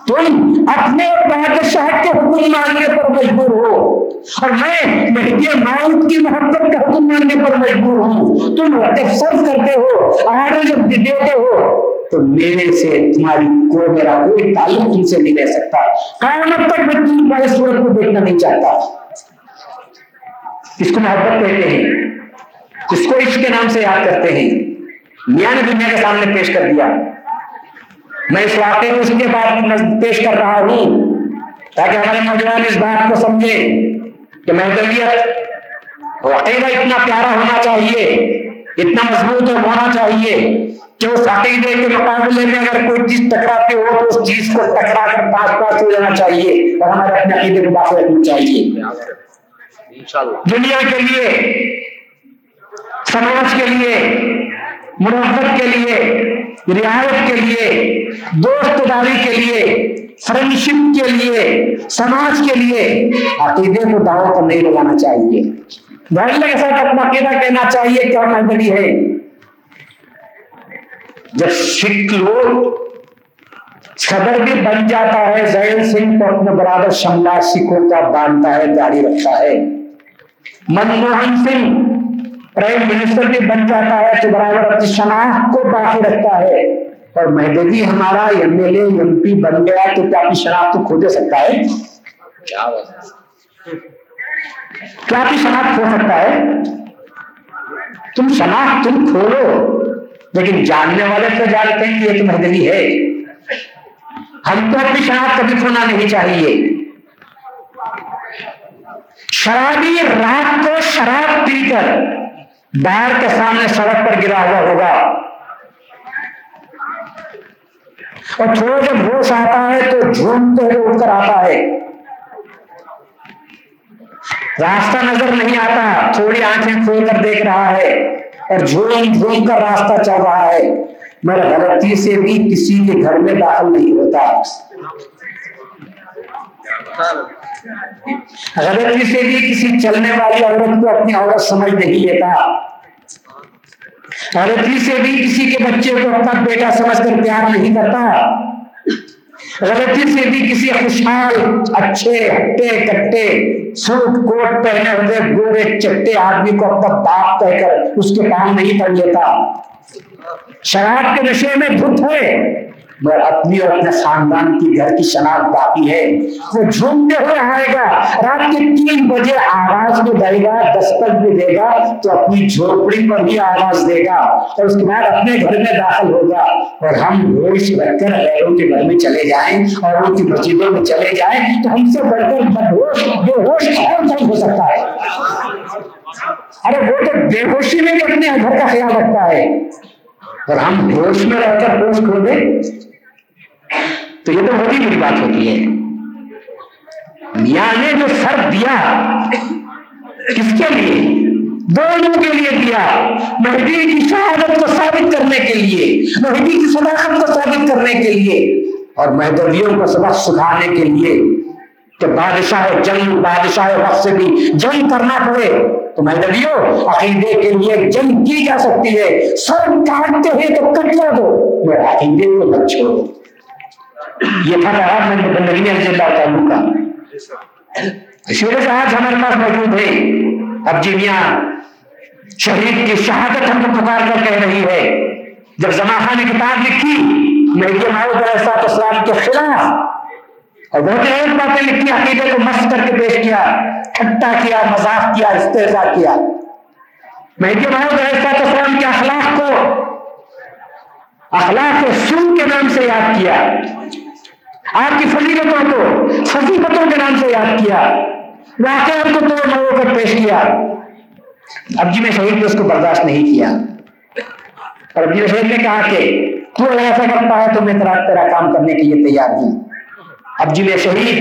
تم اپنے بادشاہ کے حکم ماننے پر مجبور ہو۔ اور میں مہدی موت کی محبت کا حکم ماننے پر مجبور ہوں۔ تم جب کرتے ہو آڈر جب دیتے ہو۔ تو میرے سے تمہاری کو میرا کوئی تعلق تم سے نہیں رہ سکتا۔ قیامت تک میں تم بڑے صورت کو دیکھنا نہیں چاہتا۔ اس کو محبت کہتے ہیں۔ اس کو عشق کے نام سے یاد کرتے ہیں۔ میاں نے دنیا کے سامنے پیش کر دیا۔ میں اس واقعے کو اس کے بعد پیش کر رہا ہوں تاکہ ہمارے نوجوان اس بات کو سمجھے کہ محدودیت عقیدہ اتنا پیارا ہونا چاہیے اتنا مضبوط ہونا چاہیے کہ اس عقیدے کے مقابلے میں اگر کوئی چیز ٹکراتے ہو تو اس چیز کو ٹکرا کر پاس پاس ہو جانا چاہیے اور ہمارے اپنے عقیدے کو باقی رکھنا چاہیے۔ دنیا کے لیے سماج کے لیے مربت کے لیے، رعایت کے لیے دوست داری کے لیے، فرینڈشپ کے لیے، سماج کے لیے۔ عقیدے کو دعوت پر نہیں لگانا چاہیے۔ کے ساتھ اپنا عقیدہ کہنا چاہیے، کیا محبت ہے؟ جب سکھ لوگ صدر بھی بن جاتا ہے۔ زین سنگھ تو اپنے برادر شملہ سکھوں کا باندھتا ہے، جاری رکھتا ہے۔ منموہن سنگھ پرائم منسٹر بھی بن جاتا ہے تو برابر اپنی شناخت کو باقی رکھتا ہے۔ اور مہدوی ہمارا M L A M P بن گیا تو کیا اپنی شناخت کو کھو دے سکتا ہے؟ کیا اپنی شناخت کھو سکتا ہے؟ تم شناخت تم کھولو لیکن جاننے والے تو جانتے ہیں کہ یہ تو مہدوی ہے۔ ہم تو اپنی شناخت کبھی کھونا نہیں چاہیے۔ شرابی رات کو شراب پی کر باہر کے سامنے سڑک پر گرا ہوا ہوگا۔ اور تھوڑا جب ہوش آتا ہے تو جھومتے ہوئے اٹھ کر آتا ہے۔ راستہ نظر نہیں آتا، تھوڑی آنکھیں کھول کر دیکھ رہا ہے اور جھوم جھوم کر راستہ چل رہا ہے۔ میرا غلطی سے بھی کسی کے گھر میں داخل نہیں ہوتا۔ غلطی سے بھی کسی چلنے والی عورت کو اپنی عورت سمجھ نہیں لیتا غلطی سے بھی کسی کے بچے کو اپنا بیٹا سمجھ کر پیار نہیں کرتا غلطی سے بھی کسی خوشحال، اچھے، ہٹے، کٹے، سوٹ، کوٹ پہنے ہوئے گورے، چٹے آدمی کو اپنا باپ کہہ کر اس کے پاؤں نہیں پڑ لیتا۔ شراب کے نشے میں دھت ہے۔ مگر اپنی اور اپنے خاندان کی گھر کی شناخت باقی ہے۔ وہ جھومتے ہوئے آئے گا۔ رات کے تین بجے آواز بھی دے گا، دستک بھی دے گا تو اپنی جھوپڑی پر بھی آواز دے گا اور اس کے بعد اپنے گھر میں داخل ہوگا اور ہم ہوش رکھ کر غیروں کے گھر میں چلے جائیں اور ان کی مسجدوں میں چلے جائیں تو ہم سے بڑھ کر بدہوش بے ہوش اور کم ہو سکتا ہے۔ ارے وہ تو بے ہوشی میں بھی اپنے گھر کا خیال رکھتا ہے۔ اور ہم ہوش میں رہ کر ہوش کھو دیں۔ تو یہ تو بڑی بڑی بات ہوتی ہے۔ میاں نے جو سر دیا، کس کے لیے؟ دونوں کے لیے دیا۔ مہدی کی شہادت کو ثابت کرنے کے لیے مہدی کی صداقت کو ثابت کرنے کے لیے اور مہدویوں کو سبق سکھانے کے لیے۔ کہ بادشاہ جنگ، بادشاہ وقت سے بھی جنگ کرنا پڑے، تو مہدویوں، عقیدے کے لیے جنگ کی جا سکتی ہے۔ سر کاٹتے ہیں تو کٹوا دو عقیدے کو مت چھوڑو۔ یہ تھا پیغام میں بندگی رضی اللہ تعالیٰ کا اسی وجہ سے آج ہمارے پاس موجود ہے اب جی میاں شہید کی شہادت ہم کو پکار کر کہہ رہی ہے۔ جب زما خان نے کتاب لکھی مہدی محمد علیہ السلام کے خلاف اور بہت ایک باتیں لکھی، عقیدے کو مست کر کے پیش کیا ٹھٹا کیا، مذاق کیا استحصا کیا۔ مہدی محمد علیہ السلام کے اخلاق کو، اخلاق سن کے نام سے یاد کیا۔ آپ کی فضیلتوں کو، فضیلتوں کے نام سے یاد کیا۔ واقعات کو توڑ موڑ کر پیش کیا۔ اب جی میں شہید نے اس کو برداشت نہیں کیا۔ اور اب جی میں شہید نے کہا کہ، تو ایسا کرتا ہے، تو میں تیرا تیرا کام کرنے کے لیے تیار ہوں۔ اب جی میں شہید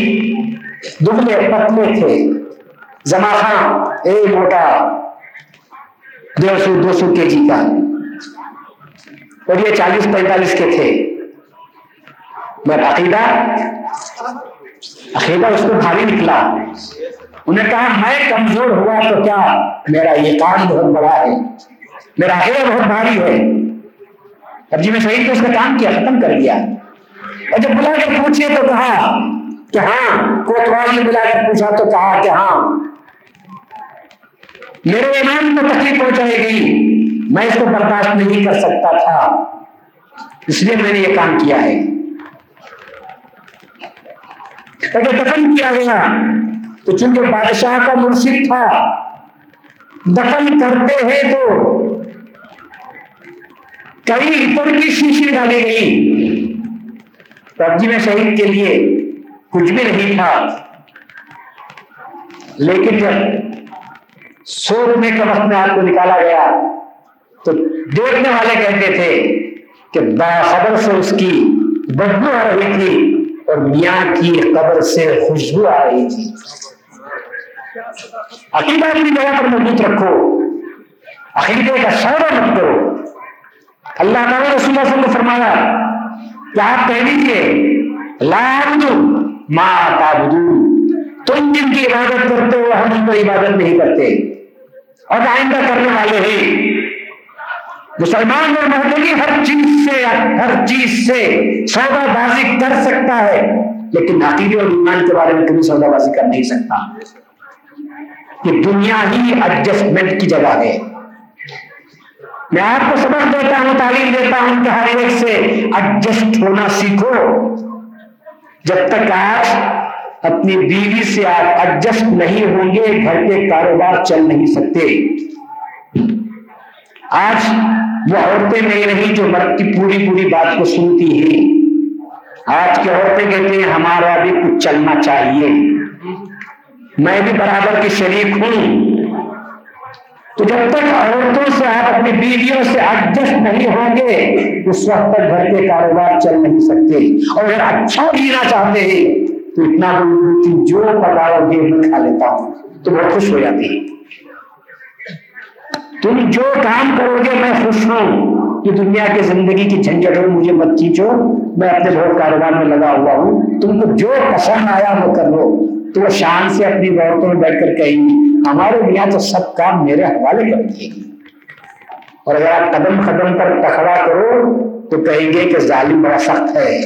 دبلے پتلے تھے۔ زما خان، اے موٹا ڈیڑھ سو دو سو کے جی کا۔ اور یہ چالیس پینتالیس کے تھے۔ میں عقیدہ عقیدہ اس کو بھاری نکلا۔ انہیں کہا، میں کمزور ہوا تو کیا؟ میرا یہ کام بہت بڑا ہے۔ میرا عقیدہ بہت بھاری ہے۔ اب جی میں شہید تو اس کا کام کیا، ختم کر دیا۔ اور جب بلا کر پوچھے تو کہا کہ ہاں کوتوال نے بلا کر پوچھا تو کہا کہ ہاں۔ میرے ایمان کو تکلیف پہنچائے گی۔ میں اس کو برداشت نہیں کر سکتا تھا۔ اس لیے میں نے یہ کام کیا ہے۔ اگر دفن کیا گیا۔ تو چونکہ بادشاہ کا مرشد تھا، دفن کرتے ہیں تو کئی عطر کی شیشی ڈالی گئی۔ سبزی جی میں شہید کے لیے کچھ بھی نہیں تھا۔ لیکن جب سونے کے وقت میں آپ کو نکالا گیا، تو دیکھنے والے کہتے تھے کہ باخبر سے اس کی بدبو آ رہی تھی۔ اور میاں کی قبر سے خوشبو آ رہی تھی۔ عقیدہ اپنی جگہ پر مضبوط رکھو۔ عقیدے کا سودا مت کرو۔ اللہ تعالیٰ رسول اللہ صلی اللہ علیہ نے فرمایا کہ آپ کہہ دیجیے لابد ما تعبدون۔ تم جن کی عبادت کرتے ہو، ہم ان پر عبادت نہیں کرتے۔ اور آئندہ کرنے والے ہیں۔ مسلمان اور محدودی ہر چیز سے، ہر چیز سے سودا بازی کر سکتا ہے، لیکن عقیدے اور ایمان کے بارے میں کبھی سودا بازی کر نہیں سکتا۔ یہ دنیا ہی ایڈجسٹمنٹ کی جگہ ہے۔ میں آپ کو سبق دیتا ہوں، تعلیم دیتا ہوں کہ ہر ایک سے ایڈجسٹ ہونا سیکھو۔ جب تک آپ اپنی بیوی سے آپ ایڈجسٹ نہیں ہوں گے، گھر کے کاروبار چل نہیں سکتے۔ آج وہ عورتیں نہیں رہی جو مرد کی پوری پوری بات کو سنتی ہیں۔ آج کی عورتیں کہتی ہیں ہمارا بھی کچھ چلنا چاہیے۔ میں بھی برابر کی شریک ہوں۔ تو جب تک عورتوں سے آپ اپنی بیویوں سے ایڈجسٹ نہیں ہوں گے، اس وقت تک گھر کے کاروبار چل نہیں سکتے۔ اور اگر اچھا جینا چاہتے ہیں، تو اتنا جو پکاؤ گے، میں کھا لیتا ہوں۔ تو بہت خوش ہو جاتی ہے تم جو کام کرو گے میں خوش ہوں کہ دنیا کی زندگی کی جھنجٹ ہو مجھے مت کھینچو میں اپنے بہت کاروبار میں لگا ہوا ہوں۔ تم کو جو پسند آیا وہ کر لو۔ تو وہ شان سے اپنی عورتوں میں بیٹھ کر کہیں گی، ہمارے یہاں تو سب کام میرے حوالے کر دیے گی۔ اور اگر آپ قدم قدم پر تخڑا کرو تو کہیں گے کہ ظالم بڑا سخت ہے۔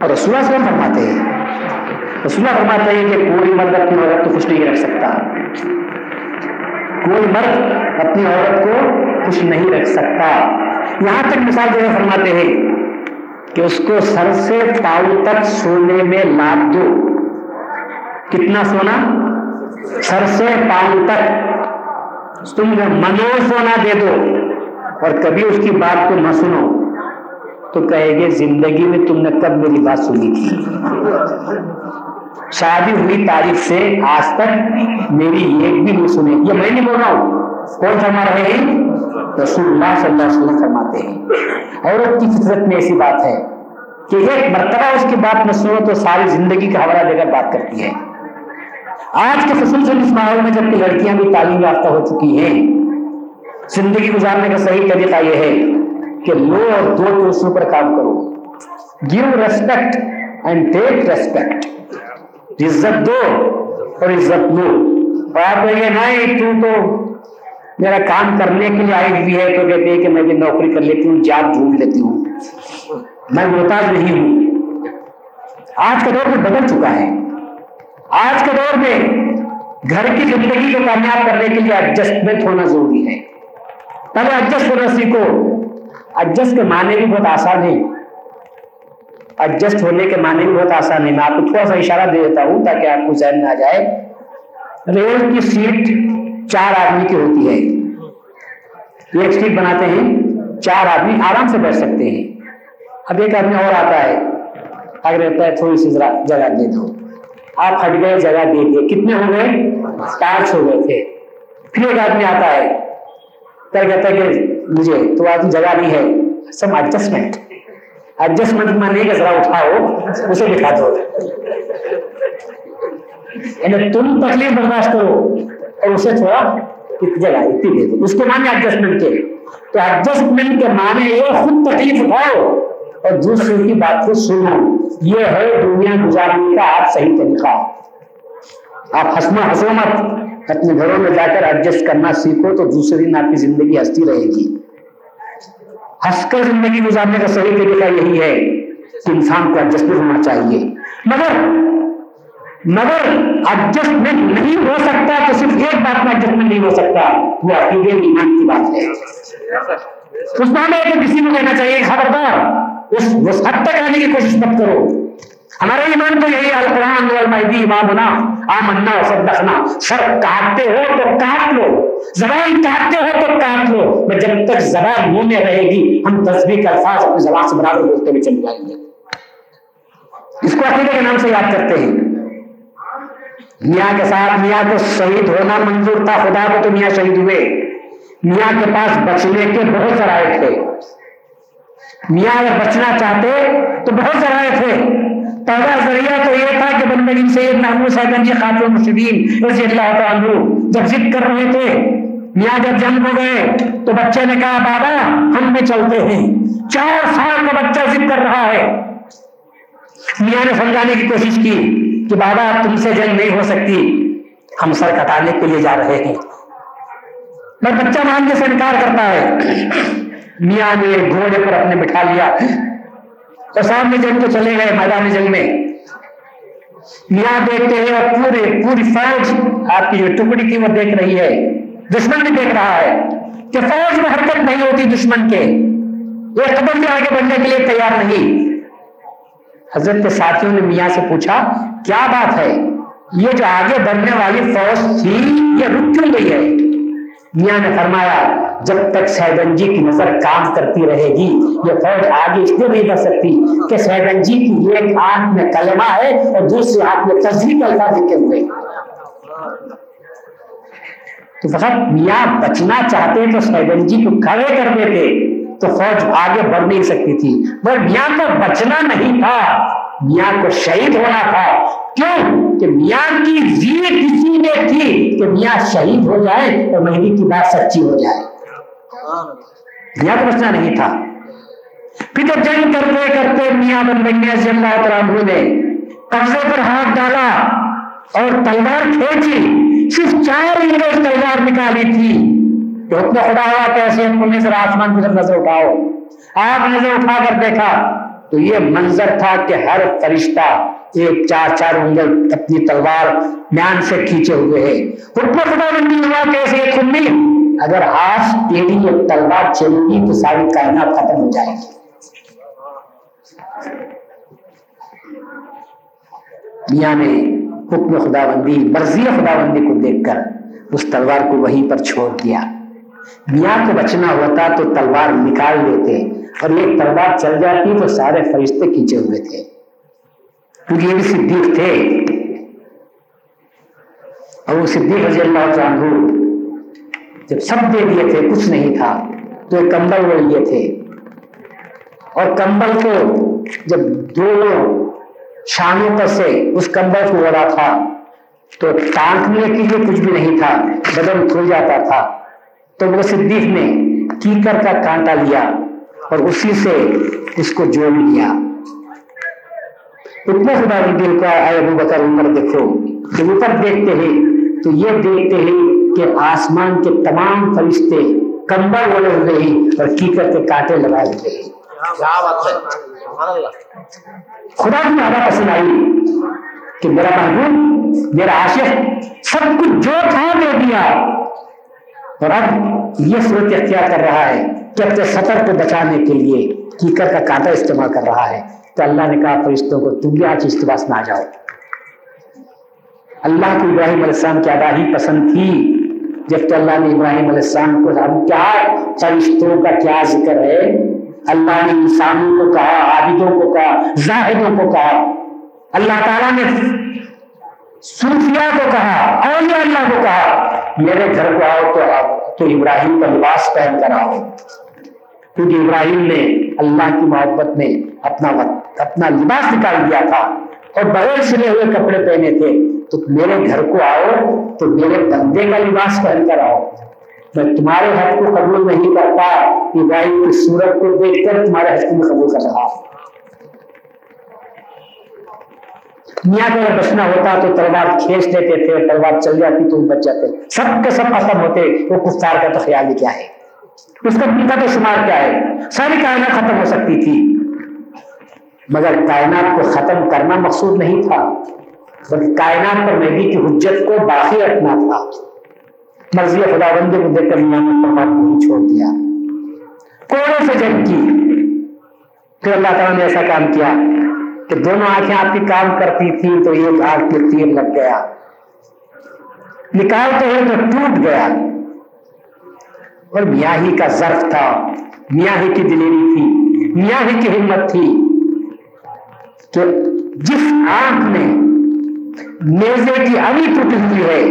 اور رسول اللہ فرماتے ہیں، رسول اللہ فرماتے ہیں کہ کوئی مرد اپنی عورت کو خوش نہیں رکھ سکتا۔ کوئی مرد اپنی عورت کو خوش نہیں رکھ سکتا۔ یہاں تک مثال جو فرماتے ہیں کہ اس کو سر سے پاؤں تک سونے میں لاد دو۔ کتنا سونا؟ سر سے پاؤں تک۔ تم منو سونا دے دو۔ اور کبھی اس کی بات کو نہ سنو۔ تو کہے گے، زندگی میں تم نے کب میری بات سنی تھی؟ شادی ہوئی تاریخ سے آج تک میری ایک بھی نہیں سنی۔ یہ میں نہیں بول رہا ہوں، کون فرما رہے ہیں؟ رسول اللہ صلی اللہ علیہ وسلم فرماتے ہیں۔ عورت کی فطرت میں ایسی بات ہے کہ ایک مرتبہ اس کی بات میں سنو تو ساری زندگی کا حوالہ دے کر بات کرتی ہے۔ آج کے خصوصاً اس ماحول میں جبکہ لڑکیاں بھی تعلیم یافتہ ہو چکی ہیں، زندگی گزارنے کا صحیح طریقہ یہ ہے۔ کہ لو اور دو کے پر کام کرو۔ Give respect and take respect عزت دو اور عزت لو۔ اور آپ کو بات نہیں تو تو میرا کام کرنے کے لیے آئی ہوئی ہے تو کہتے ہیں کہ میں بھی نوکری کر لیتی ہوں، جاب ڈھونڈ لیتی ہوں۔ میں محتاج نہیں ہوں۔ آج کا دور میں بدل چکا ہے۔ آج کے دور میں گھر کی زندگی کو کامیاب کرنے کے لیے ایڈجسٹمنٹ ہونا ضروری ہے۔ پہلے ایڈجسٹ ہونا سیکھو۔ ایڈجسٹ کے معنی بھی بہت آسان ہے ایڈجسٹ ہونے کے معنی بھی بہت آسان ہے میں آپ کو تھوڑا سا اشارہ دے دیتا ہوں تاکہ آپ کو ذہن میں آ جائے۔ ریل کی سیٹ چار آدمی کی ہوتی ہے۔ ایک سیٹ بناتے ہیں۔ چار آدمی آرام سے بیٹھ سکتے ہیں۔ اب ایک آدمی اور آتا ہے۔ اگر رہتا ہے، تھوڑی سی جگہ دے دو۔ آپ ہٹ گئے، جگہ دے دیے۔ کتنے ہو گئے؟ پانچ ہو گئے تھے۔ پھر ایک آدمی آتا ہے۔ کہتا ہے کہ مجھے تو آدمی جگہ نہیں ہے سم ایڈجسٹمنٹ ایڈجسٹمنٹ میں نہیں کہ ذرا اٹھاؤ، اسے دکھا دو۔ یعنی تم تکلیف برداشت کرو اور اسے تھوڑا جگہ، اتنی دے دو۔ اس کے معنی ایڈجسٹمنٹ کے۔ تو ایڈجسٹمنٹ کے معنی یہ خود تکلیف اٹھاؤ اور دوسرے کی بات کو سنو۔ یہ ہے دنیا گزارنے کا آپ صحیح طریقہ۔ آپ ہسما حسومت اپنے گھروں میں جا کر ایڈجسٹ کرنا سیکھو تو دوسرے دن آپ کی زندگی ہستی رہے گی۔ ہنس کر زندگی گزارنے کا صحیح طریقہ یہی ہے کہ انسان کو ایڈجسٹمنٹ ہونا چاہیے۔ مگر مگر ایڈجسٹمنٹ نہیں ہو سکتا تو صرف ایک بات میں ایڈجسٹمنٹ نہیں ہو سکتا، وہ عقیدے ایمان کی بات ہے۔ اس معاملے کہ کسی کو کہنا چاہیے، خبردار، اس وسعت تک آنے کی کوشش مت کرو۔ ہمارا ایمان تو یہی القرآن والمہدی امامنا، آمنا و صدقنا۔ سر کاٹتے ہو تو کاٹ لو۔ زبان کاٹتے ہو تو کاٹ لو۔ میں جب تک زبان منہ میں رہے گی، ہم تصویر کا الفاظ اپنی زبان سے برابر بولتے ہوئے چل جائیں گے۔ اس کو عقیدے کے نام سے یاد کرتے ہیں۔ میاں کے ساتھ میاں کو شہید ہونا منظور تھا، خدا کو تو میاں شہید ہوئے۔ میاں کے پاس بچنے کے بہت ذرائع تھے۔ میاں اگر بچنا چاہتے تو بہت ذرائع تھے۔ پہلا ذریعہ تو یہ تھا کہ بندگی سید محمود صاحب جی خاتون مشدین رضی اللہ تعالیٰ جب ذکر کر رہے تھے، میاں جب جنگ ہو گئے تو بچے نے کہا، بابا، ہم بھی چلتے ہیں۔ چار سال کا بچہ ذکر کر رہا ہے۔ میاں نے سمجھانے کی کوشش کی کہ بابا تم سے جنگ نہیں ہو سکتی۔ ہم سر کٹانے کے لیے جا رہے ہیں۔ میں بچہ ماننے سے انکار کرتا ہے۔ میاں نے گھوڑے پر اپنے بٹھا لیا۔ تو سامنے جنگ تو چلے گئے میدان جنگ میں۔ میاں دیکھتے ہیں اور پورے پوری فوج آپ کی جو ٹکڑی تھی وہ دیکھ رہی ہے۔ دشمن بھی دیکھ رہا ہے کہ فوج میں حرکت نہیں ہوتی دشمن کے۔ ایک قدم بھی آگے بڑھنے کے لیے تیار نہیں۔ حضرت کے ساتھیوں نے میاں سے پوچھا، کیا بات ہے؟ یہ جو آگے بڑھنے والی فوج تھی، یہ رک کیوں گئی ہے؟ میاں نے فرمایا، جب تک سیدنجی کی نظر کام کرتی رہے گی، یہ فوج آگے اس لیے نہیں بڑھ سکتی کہ سیدنجی کی ایک آنکھ میں کلمہ ہے اور دوسری آنکھ میں تصدیق الفاظ لکھے ہوئے تو فقط میاں بچنا چاہتے تو سیدنجی کو کھڑے کر دیتے تو فوج آگے بڑھ نہیں سکتی تھی۔ مگر میاں کو بچنا نہیں تھا، میاں کو شہید ہونا تھا۔ کیوں کہ میاں کی زیر کسی میں تھی کہ میاں شہید ہو جائے اور مہندی کی بات سچی ہو جائے۔ میاں کو بچنا نہیں تھا۔ پھر تو جنگ کرتے کرتے میاں بن بنیا سے اللہ تعالیٰ نے قبضے پر ہاتھ ڈالا اور تلوار کھینچی۔ صرف چار انگریز تلوار نکالی تھی۔ تو حکم خدا ہوا کیسے نظر آسمان کی طرف نظر اٹھاؤ۔ آپ نظر اٹھا کر دیکھا تو یہ منظر تھا کہ ہر فرشتہ ایک چار چار انگل اپنی تلوار میان سے کھینچے ہوئے ہے حکم خدا بندی ہوا کیسے ایک امی اگر آج تیری یہ تلوار چلے گی تو ساری کائنات ختم ہو جائے گی۔ میاں نے حکم خدا بندی مرضی خدا بندی کو دیکھ کر اس تلوار کو وہیں پر چھوڑ دیا۔ میاں کو بچنا ہوتا تو تلوار نکال لیتے اور ایک تلوار چل جاتی تو سارے فرشتے کھینچے ہوئے تھے۔ یہ بھی صدیق تھے۔ اور وہ صدیق رضی اللہ عنہ جب سب دے دیے تھے، کچھ نہیں تھا، تو ایک کمبل وہ لیے تھے۔ اور کمبل کو جب دونوں شانوں پر سے اس کمبل کو اوڑا تھا، تو ٹانکنے کے لیے کچھ بھی نہیں تھا، بدن کھل جاتا تھا۔ تو وہ صدیق نے کیکر کا کانٹا لیا اور اسی سے اس کو جوڑ لیا۔ اتنے خدا کی دل کا آئے ابو بکر عمر دیکھو۔ کہ اوپر دیکھتے ہیں تو یہ دیکھتے ہیں کہ آسمان کے تمام فرشتے کمبل بولے ہوئے ہیں اور کیکر کے کانٹے لگائے ہوئے ہیں۔ خدا کی آدھا پسند آئی کہ میرا محبوب میرا عاشق سب کچھ جو تھا دے دیا۔ اور اب یہ صورت اختیار کر رہا ہے کہ اپنے سطر کو بچانے کے لیے کیکر کا کانٹا استعمال کر رہا ہے۔ تو اللہ نے کہا فرشتوں کو، تم بھی آج استباس میں آ جاؤ۔ اللہ کو ابراہیم علیہ السلام کی ادا ہی پسند تھی۔ جب تو اللہ نے ابراہیم علیہ السلام کو ہم کیا فرشتوں کا کیا ذکر ہے؟ اللہ نے انسانوں کو کہا، عابدوں کو کہا، زاہدوں کو کہا۔ اللہ تعالیٰ نے صوفیہ کو کہا، اولیاء اللہ کو کہا، میرے گھر کو آؤ تو آؤ، تو ابراہیم کا لباس پہن کر آؤ۔ کیونکہ ابراہیم نے اللہ کی محبت میں اپنا وقت اپنا لباس نکال دیا تھا اور بغیر سلے ہوئے کپڑے پہنے تھے۔ تو میرے گھر کو آؤ، تو میرے بندے کا لباس پہن کر آؤ۔ میں تمہارے حق کو قبول نہیں کرتا، ابراہیم کی صورت کو دیکھ کر تمہارے حق میں قبول کر رہا میاں کا بچنا ہوتا تو تلوار کھینچ لیتے تھے، تلوار چل جاتی تو بچ جاتے۔ سب کے سب ختم ہوتے، وہ کفتار کا تو خیال ہی کیا ہے؟ اس کا پیتا تو شمار کیا ہے؟ ساری کائنات ختم ہو سکتی تھی۔ مگر کائنات کو ختم کرنا مقصود نہیں تھا، بلکہ کائنات پر نبی کی حجت کو باقی رکھنا تھا۔ مرضی خدا بندے کو دیکھ کر میاں نے کو چھوڑ دیا۔ کوڑے سے جنگ کی۔ پھر اللہ تعالیٰ نے ایسا کام کیا کہ دونوں آنکھیں آپ کی کام کرتی تھی تو ایک آنکھ پہ تیر لگ گیا۔ نکالتے ہوئے تو ٹوٹ گیا۔ اور میاں ہی کا ظرف تھا، میاں ہی کی دلیری تھی، میاں ہی کی ہمت تھی۔ کہ جس آنکھ میں میزے کی ابھی ٹوٹی ہوئی ہے،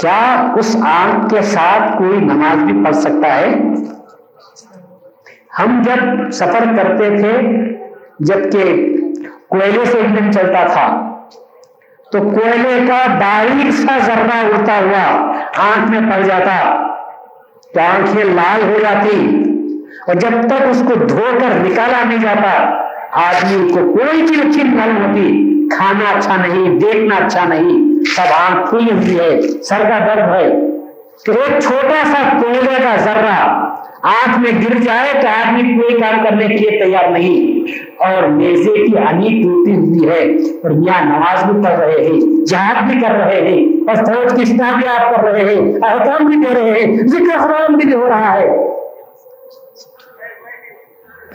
کیا اس آنکھ کے ساتھ کوئی نماز بھی پڑھ سکتا ہے؟ ہم جب سفر کرتے تھے، جبکہ کوئلے سے انجن چلتا تھا، تو کوئلے کا باریک سا ذرہ اڑتا ہوا آنکھ میں پڑ جاتا، تو آنکھیں لال ہو جاتی، اور جب تک اس کو دھو کر نکالا نہیں جاتا آدمی کو کوئی چیز اچھی نہیں ہوتی، کھانا اچھا نہیں، دیکھنا اچھا نہیں، سب آنکھ کھلی ہوئی ہے، سر کا درد ہے۔ کہ ایک چھوٹا سا کوئلے کا ذرہ آنکھ میں گر جائے تو آدمی کوئی کام کرنے کے لیے تیار نہیں۔ اور میزے کی انی ٹوٹی ہوئی ہے اور میاں نماز بھی پڑھ رہے ہیں، جہاد بھی کر رہے ہیں، اور فوج کی بھی آپ کر رہے ہیں، احکام بھی دے رہے ہیں، ذکر حرام بھی ہو رہا ہے۔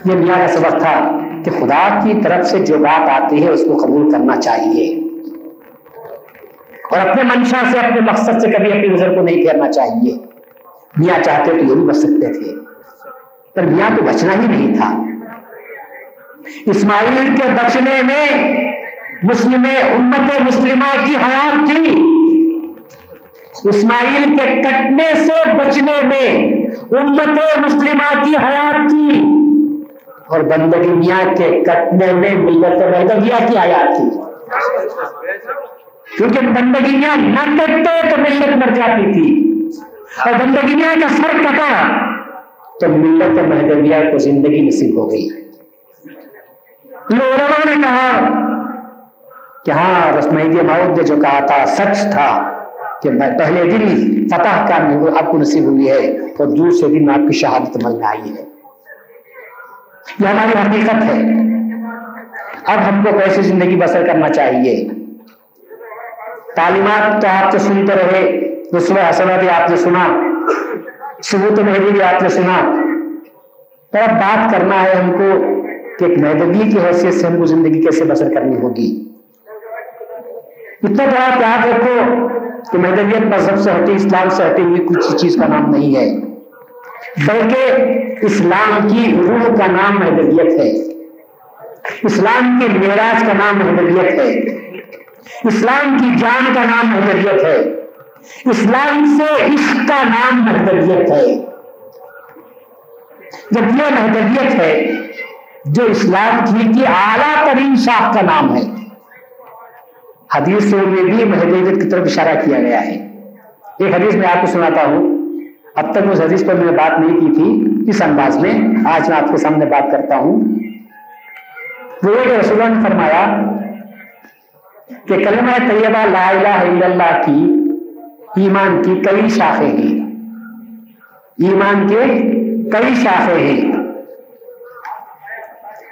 یہ میاں کا سبق تھا کہ خدا کی طرف سے جو بات آتی ہے اس کو قبول کرنا چاہیے۔ اور اپنے منشا سے، اپنے مقصد سے کبھی اپنے نظر کو نہیں پھیرنا چاہیے۔ میاں چاہتے تو یہ بھی بچ سکتے تھے، پر میاں تو بچنا ہی نہیں تھا۔ اسماعیل کے بچنے میں، مسلم امت مسلمہ کی حیات تھی۔ اسماعیل کے کٹنے سے بچنے میں امت مسلمہ کی حیات تھی۔ اور بندگی میاں کے کٹنے میں ملت بندگیا کی حیات تھی کیونکہ بندگی میاں نہ کٹتے تو ملت مر جاتی تھی۔ اور بندگی میاں کا سر کٹا تو ملت مہدویہ کو زندگی نصیب ہو گئی۔ لوگوں نے کہا کہ ہاں رسمید ماؤد نے جو کہا تھا، سچ تھا کہ میں پہلے دن فتح کا آپ کو نصیب ہوئی ہے اور دوسرے دن آپ کی شہادت عمل میں آئی ہے۔ یہ ہماری حقیقت ہے۔ اب ہم کو کیسے زندگی بسر کرنا چاہیے؟ تعلیمات تو آپ تو سنتے رہے، رسول حسنہ بھی آپ نے سنا، ثبوت مہدی بھی آپ نے سنا۔ پر اب بات کرنا ہے ہم کو کہ ایک مہدوی کی حیثیت سے ہم کو زندگی کیسے بسر کرنی ہوگی۔ اتنا تو آپ یاد رکھو کہ مہدویت مذہب سے ہٹی، اسلام سے ہٹی ہوئی کچھ چیز کا نام نہیں ہے۔ بلکہ اسلام کی روح کا نام مہدویت ہے۔ اسلام کے معراج کا نام مہدویت ہے۔ اسلام کی جان کا نام مہدویت ہے۔ اسلام سے عشق کا نام مہدویت ہے۔ جب یہ مہدویت ہے، جو اسلام کی کی اعلیٰ ترین شاخ کا نام ہے۔ حدیث میں بھی مہدویت کی طرف اشارہ کیا گیا ہے۔ ایک حدیث میں آپ کو سناتا ہوں۔ اب تک اس حدیث پر میں نے بات نہیں کی تھی، اس انداز میں آج میں آپ کے سامنے بات کرتا ہوں۔ وہ رسول نے فرمایا کہ کلمہ طیبہ لا الہ الا اللہ کی ایمان کی کئی شاخیں ہیں۔ ایمان کے کئی شاخیں ہیں۔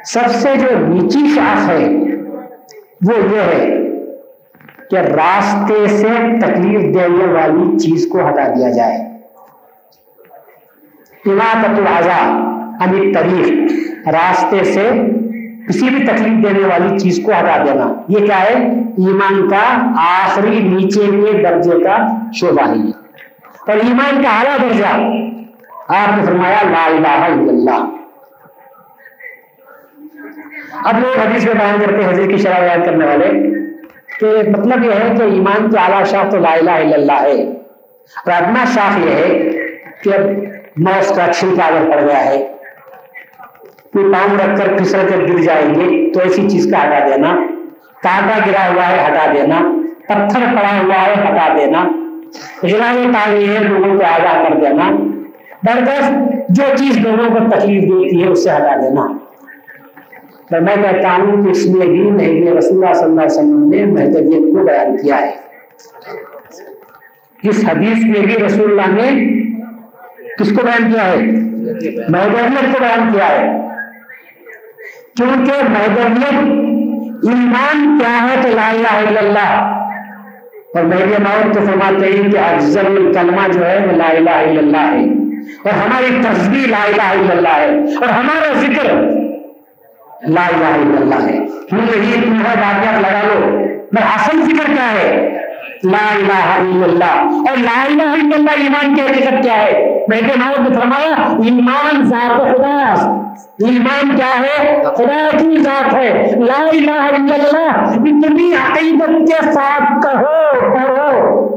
سب سے جو نیچی شاخ ہے وہ یہ ہے کہ راستے سے تکلیف دینے والی چیز کو ہٹا دیا جائے۔ طریق، راستے سے کسی بھی تکلیف دینے والی چیز کو ہٹا دینا۔ یہ کیا ہے؟ ایمان کا آخری نیچے کے درجے کا شعبہ ہے اور ایمان کا اعلیٰ درجہ، آپ نے فرمایا، لا الہ الا اللہ۔ اب لوگ حدیث میں بیان کرتے ہیں، حضرت کی شرح بیان کرنے والے، کہ مطلب یہ ہے کہ ایمان کی اعلیٰ شاخ تو لا الہ الا اللہ ہے۔ اور ادنا شاخ یہ ہے کہ اب موس کا چھلکا اگر پڑ گیا ہے۔ کوئی پاؤں رکھ کر پھسل کر گر جائیں گے تو ایسی چیز کا ہٹا دینا۔ کانٹا گرا ہوا ہے، ہٹا دینا۔ پتھر پڑا ہوا ہے، ہٹا دینا۔ غلائے تاغی ہے، لوگوں کو آگاہ کر دینا۔ بردست جو چیز لوگوں کو تکلیف دیتی ہے اس سے ہٹا دینا۔ تو میں کہتا ہوں کہ اس میں بھی مہدی رسول اللہ صلی اللہ علیہ وسلم نے مہدویت کو بیان کیا ہے۔ اس حدیث میں بھی رسول اللہ نے کس کو بیان کیا ہے؟ مہدویت کو بیان کیا ہے؟ کیونکہ مہدویت ایمان کیا ہے تو لا الہ الا اللہ۔ اور مہدی ماؤد تو فرماتے ہیں کہ افضل الکلمہ جو ہے وہ لا الہ الا اللہ ہے۔ اور ہماری تصویر لا الہ الا اللہ ہے۔ اور ہمارا ذکر لا الہ الا اللہ ہے۔ کیوں؟ نہیں تم ہے باقیات لگا لو۔ میں اصل ذکر کیا ہے؟ لا الہ الا اللہ اور لا الہ الا اللہ ایمان کی حقیقت کیا ہے؟ میں نے ناؤ نے فرمایا، ایمان ذات خدا۔ ایمان کیا ہے؟ خدا کی ذات ہے۔ لا الہ الا اللہ اتنی عقیدت کے ساتھ کہو، پڑھو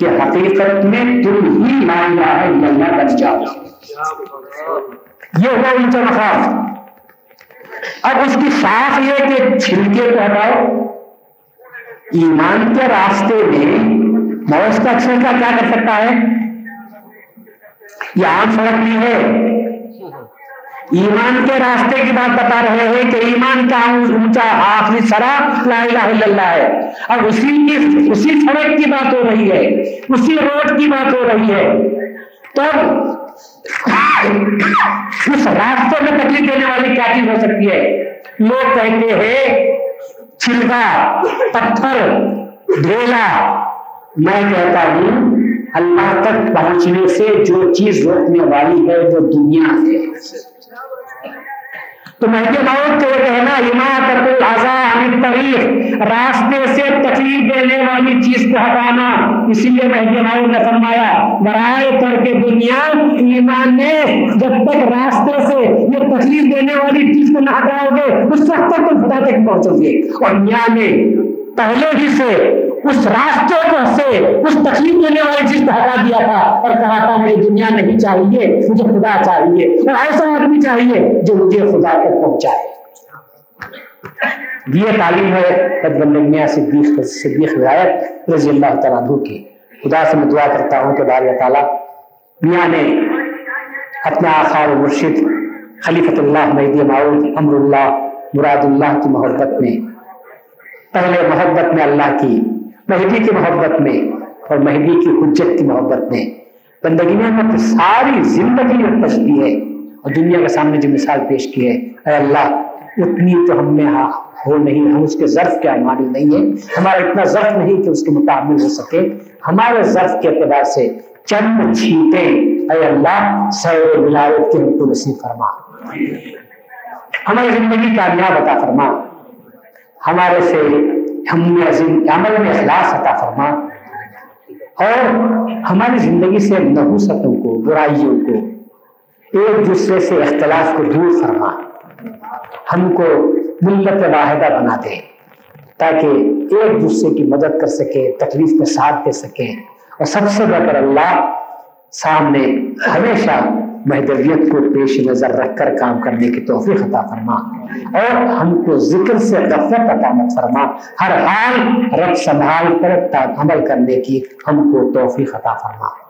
کہ حقیقت میں تم ہی لا الہ الا اللہ بن جاؤ۔ یہ ہوا ان کا مخاف اب اس کی شاخ یہ کہ چھلکے کو ہٹاؤ۔ ایمان کے راستے میں موس کا چھلکا کیا کر سکتا ہے؟ یہ عام فرق نہیں ہے۔ ایمان کے راستے کی بات بتا رہے ہیں کہ ایمان کا اونچا آخری سرا لا الہ الا اللہ ہے۔ اب اسی کی اسی سڑک کی بات ہو رہی ہے۔ اسی روڈ کی بات ہو رہی ہے۔ تو اس راستے میں تکلیف دینے والی کیا چیز ہو سکتی ہے؟ لوگ کہتے ہیں چھلکا پتھر ڈھیلا میں کہتا ہوں اللہ تک پہنچنے سے جو چیز روکنے والی ہے وہ دنیا ہے تو مہدی موت کو کہنا حمایت العزا طریق راستے سے تکلیف دینے والی چیز کو ہٹانا۔ اسی لیے مہدی موت نے فرمایا، برائے کر کے دنیا ایمان نے جب تک راستے سے یہ تکلیف دینے والی چیز کو نہ ہٹاؤ گے، اس وقت تک تم خدا تک پہنچو گے۔ اور میاں نے پہلے ہی سے اس راستے کو سے اس تکلیف دینے والی چیز کو ہٹا دیا تھا اور کہا تھا، مجھے دنیا نہیں چاہیے، مجھے خدا چاہیے اور ایسا آدمی چاہیے جو مجھے خدا تک پہنچائے. یہ تعلیم ہے بدبندگیاں صدیق صدیق روایت رضی اللہ تعالیٰ عنہ کی۔ خدا سے میں دعا کرتا ہوں کہ بار تعالیٰ میاں نے اپنا آخا و مرشد خلیفۃ اللہ مہدی معاون امر اللہ مراد اللہ کی محبت میں، پہلے محبت میں اللہ کی مہدی کی محبت میں اور مہدی کی حجت کی محبت میں۔ بندگی میں ساری زندگی میں تشبیح ہے اور دنیا کے سامنے جو مثال پیش کی ہے، اے اللہ، اتنی تو ہم میں ہاں ہو نہیں، ہم اس کے ظرف کے مانی نہیں ہے ہمارا اتنا ظرف نہیں کہ اس کے مقابل ہو سکے۔ ہمارے ظرف کے اعتبار سے چند چھینٹے، اے اللہ، سیر ولایت کے ہم کو نصیب فرما۔ ہماری زندگی کامیاب عطا فرما۔ ہمارے سے ہم عظیم عمل میں اخلاص عطا فرما۔ اور ہماری زندگی سے نحوستوں کو، برائیوں کو ایک دوسرے سے اختلاف کو دور فرما۔ ہم کو ملت واحدہ بنا دے تاکہ ایک دوسرے کی مدد کر سکے، تکلیف میں ساتھ دے سکے۔ اور سب سے بڑھ کر اللہ سامنے ہمیشہ محدودیت کو پیش نظر رکھ کر کام کرنے کی توفیق عطا فرما۔ اور ہم کو ذکر سے غفلت عطا مت فرما۔ ہر حال رب سنبھال کر عمل کرنے کی ہم کو توفیق عطا فرما۔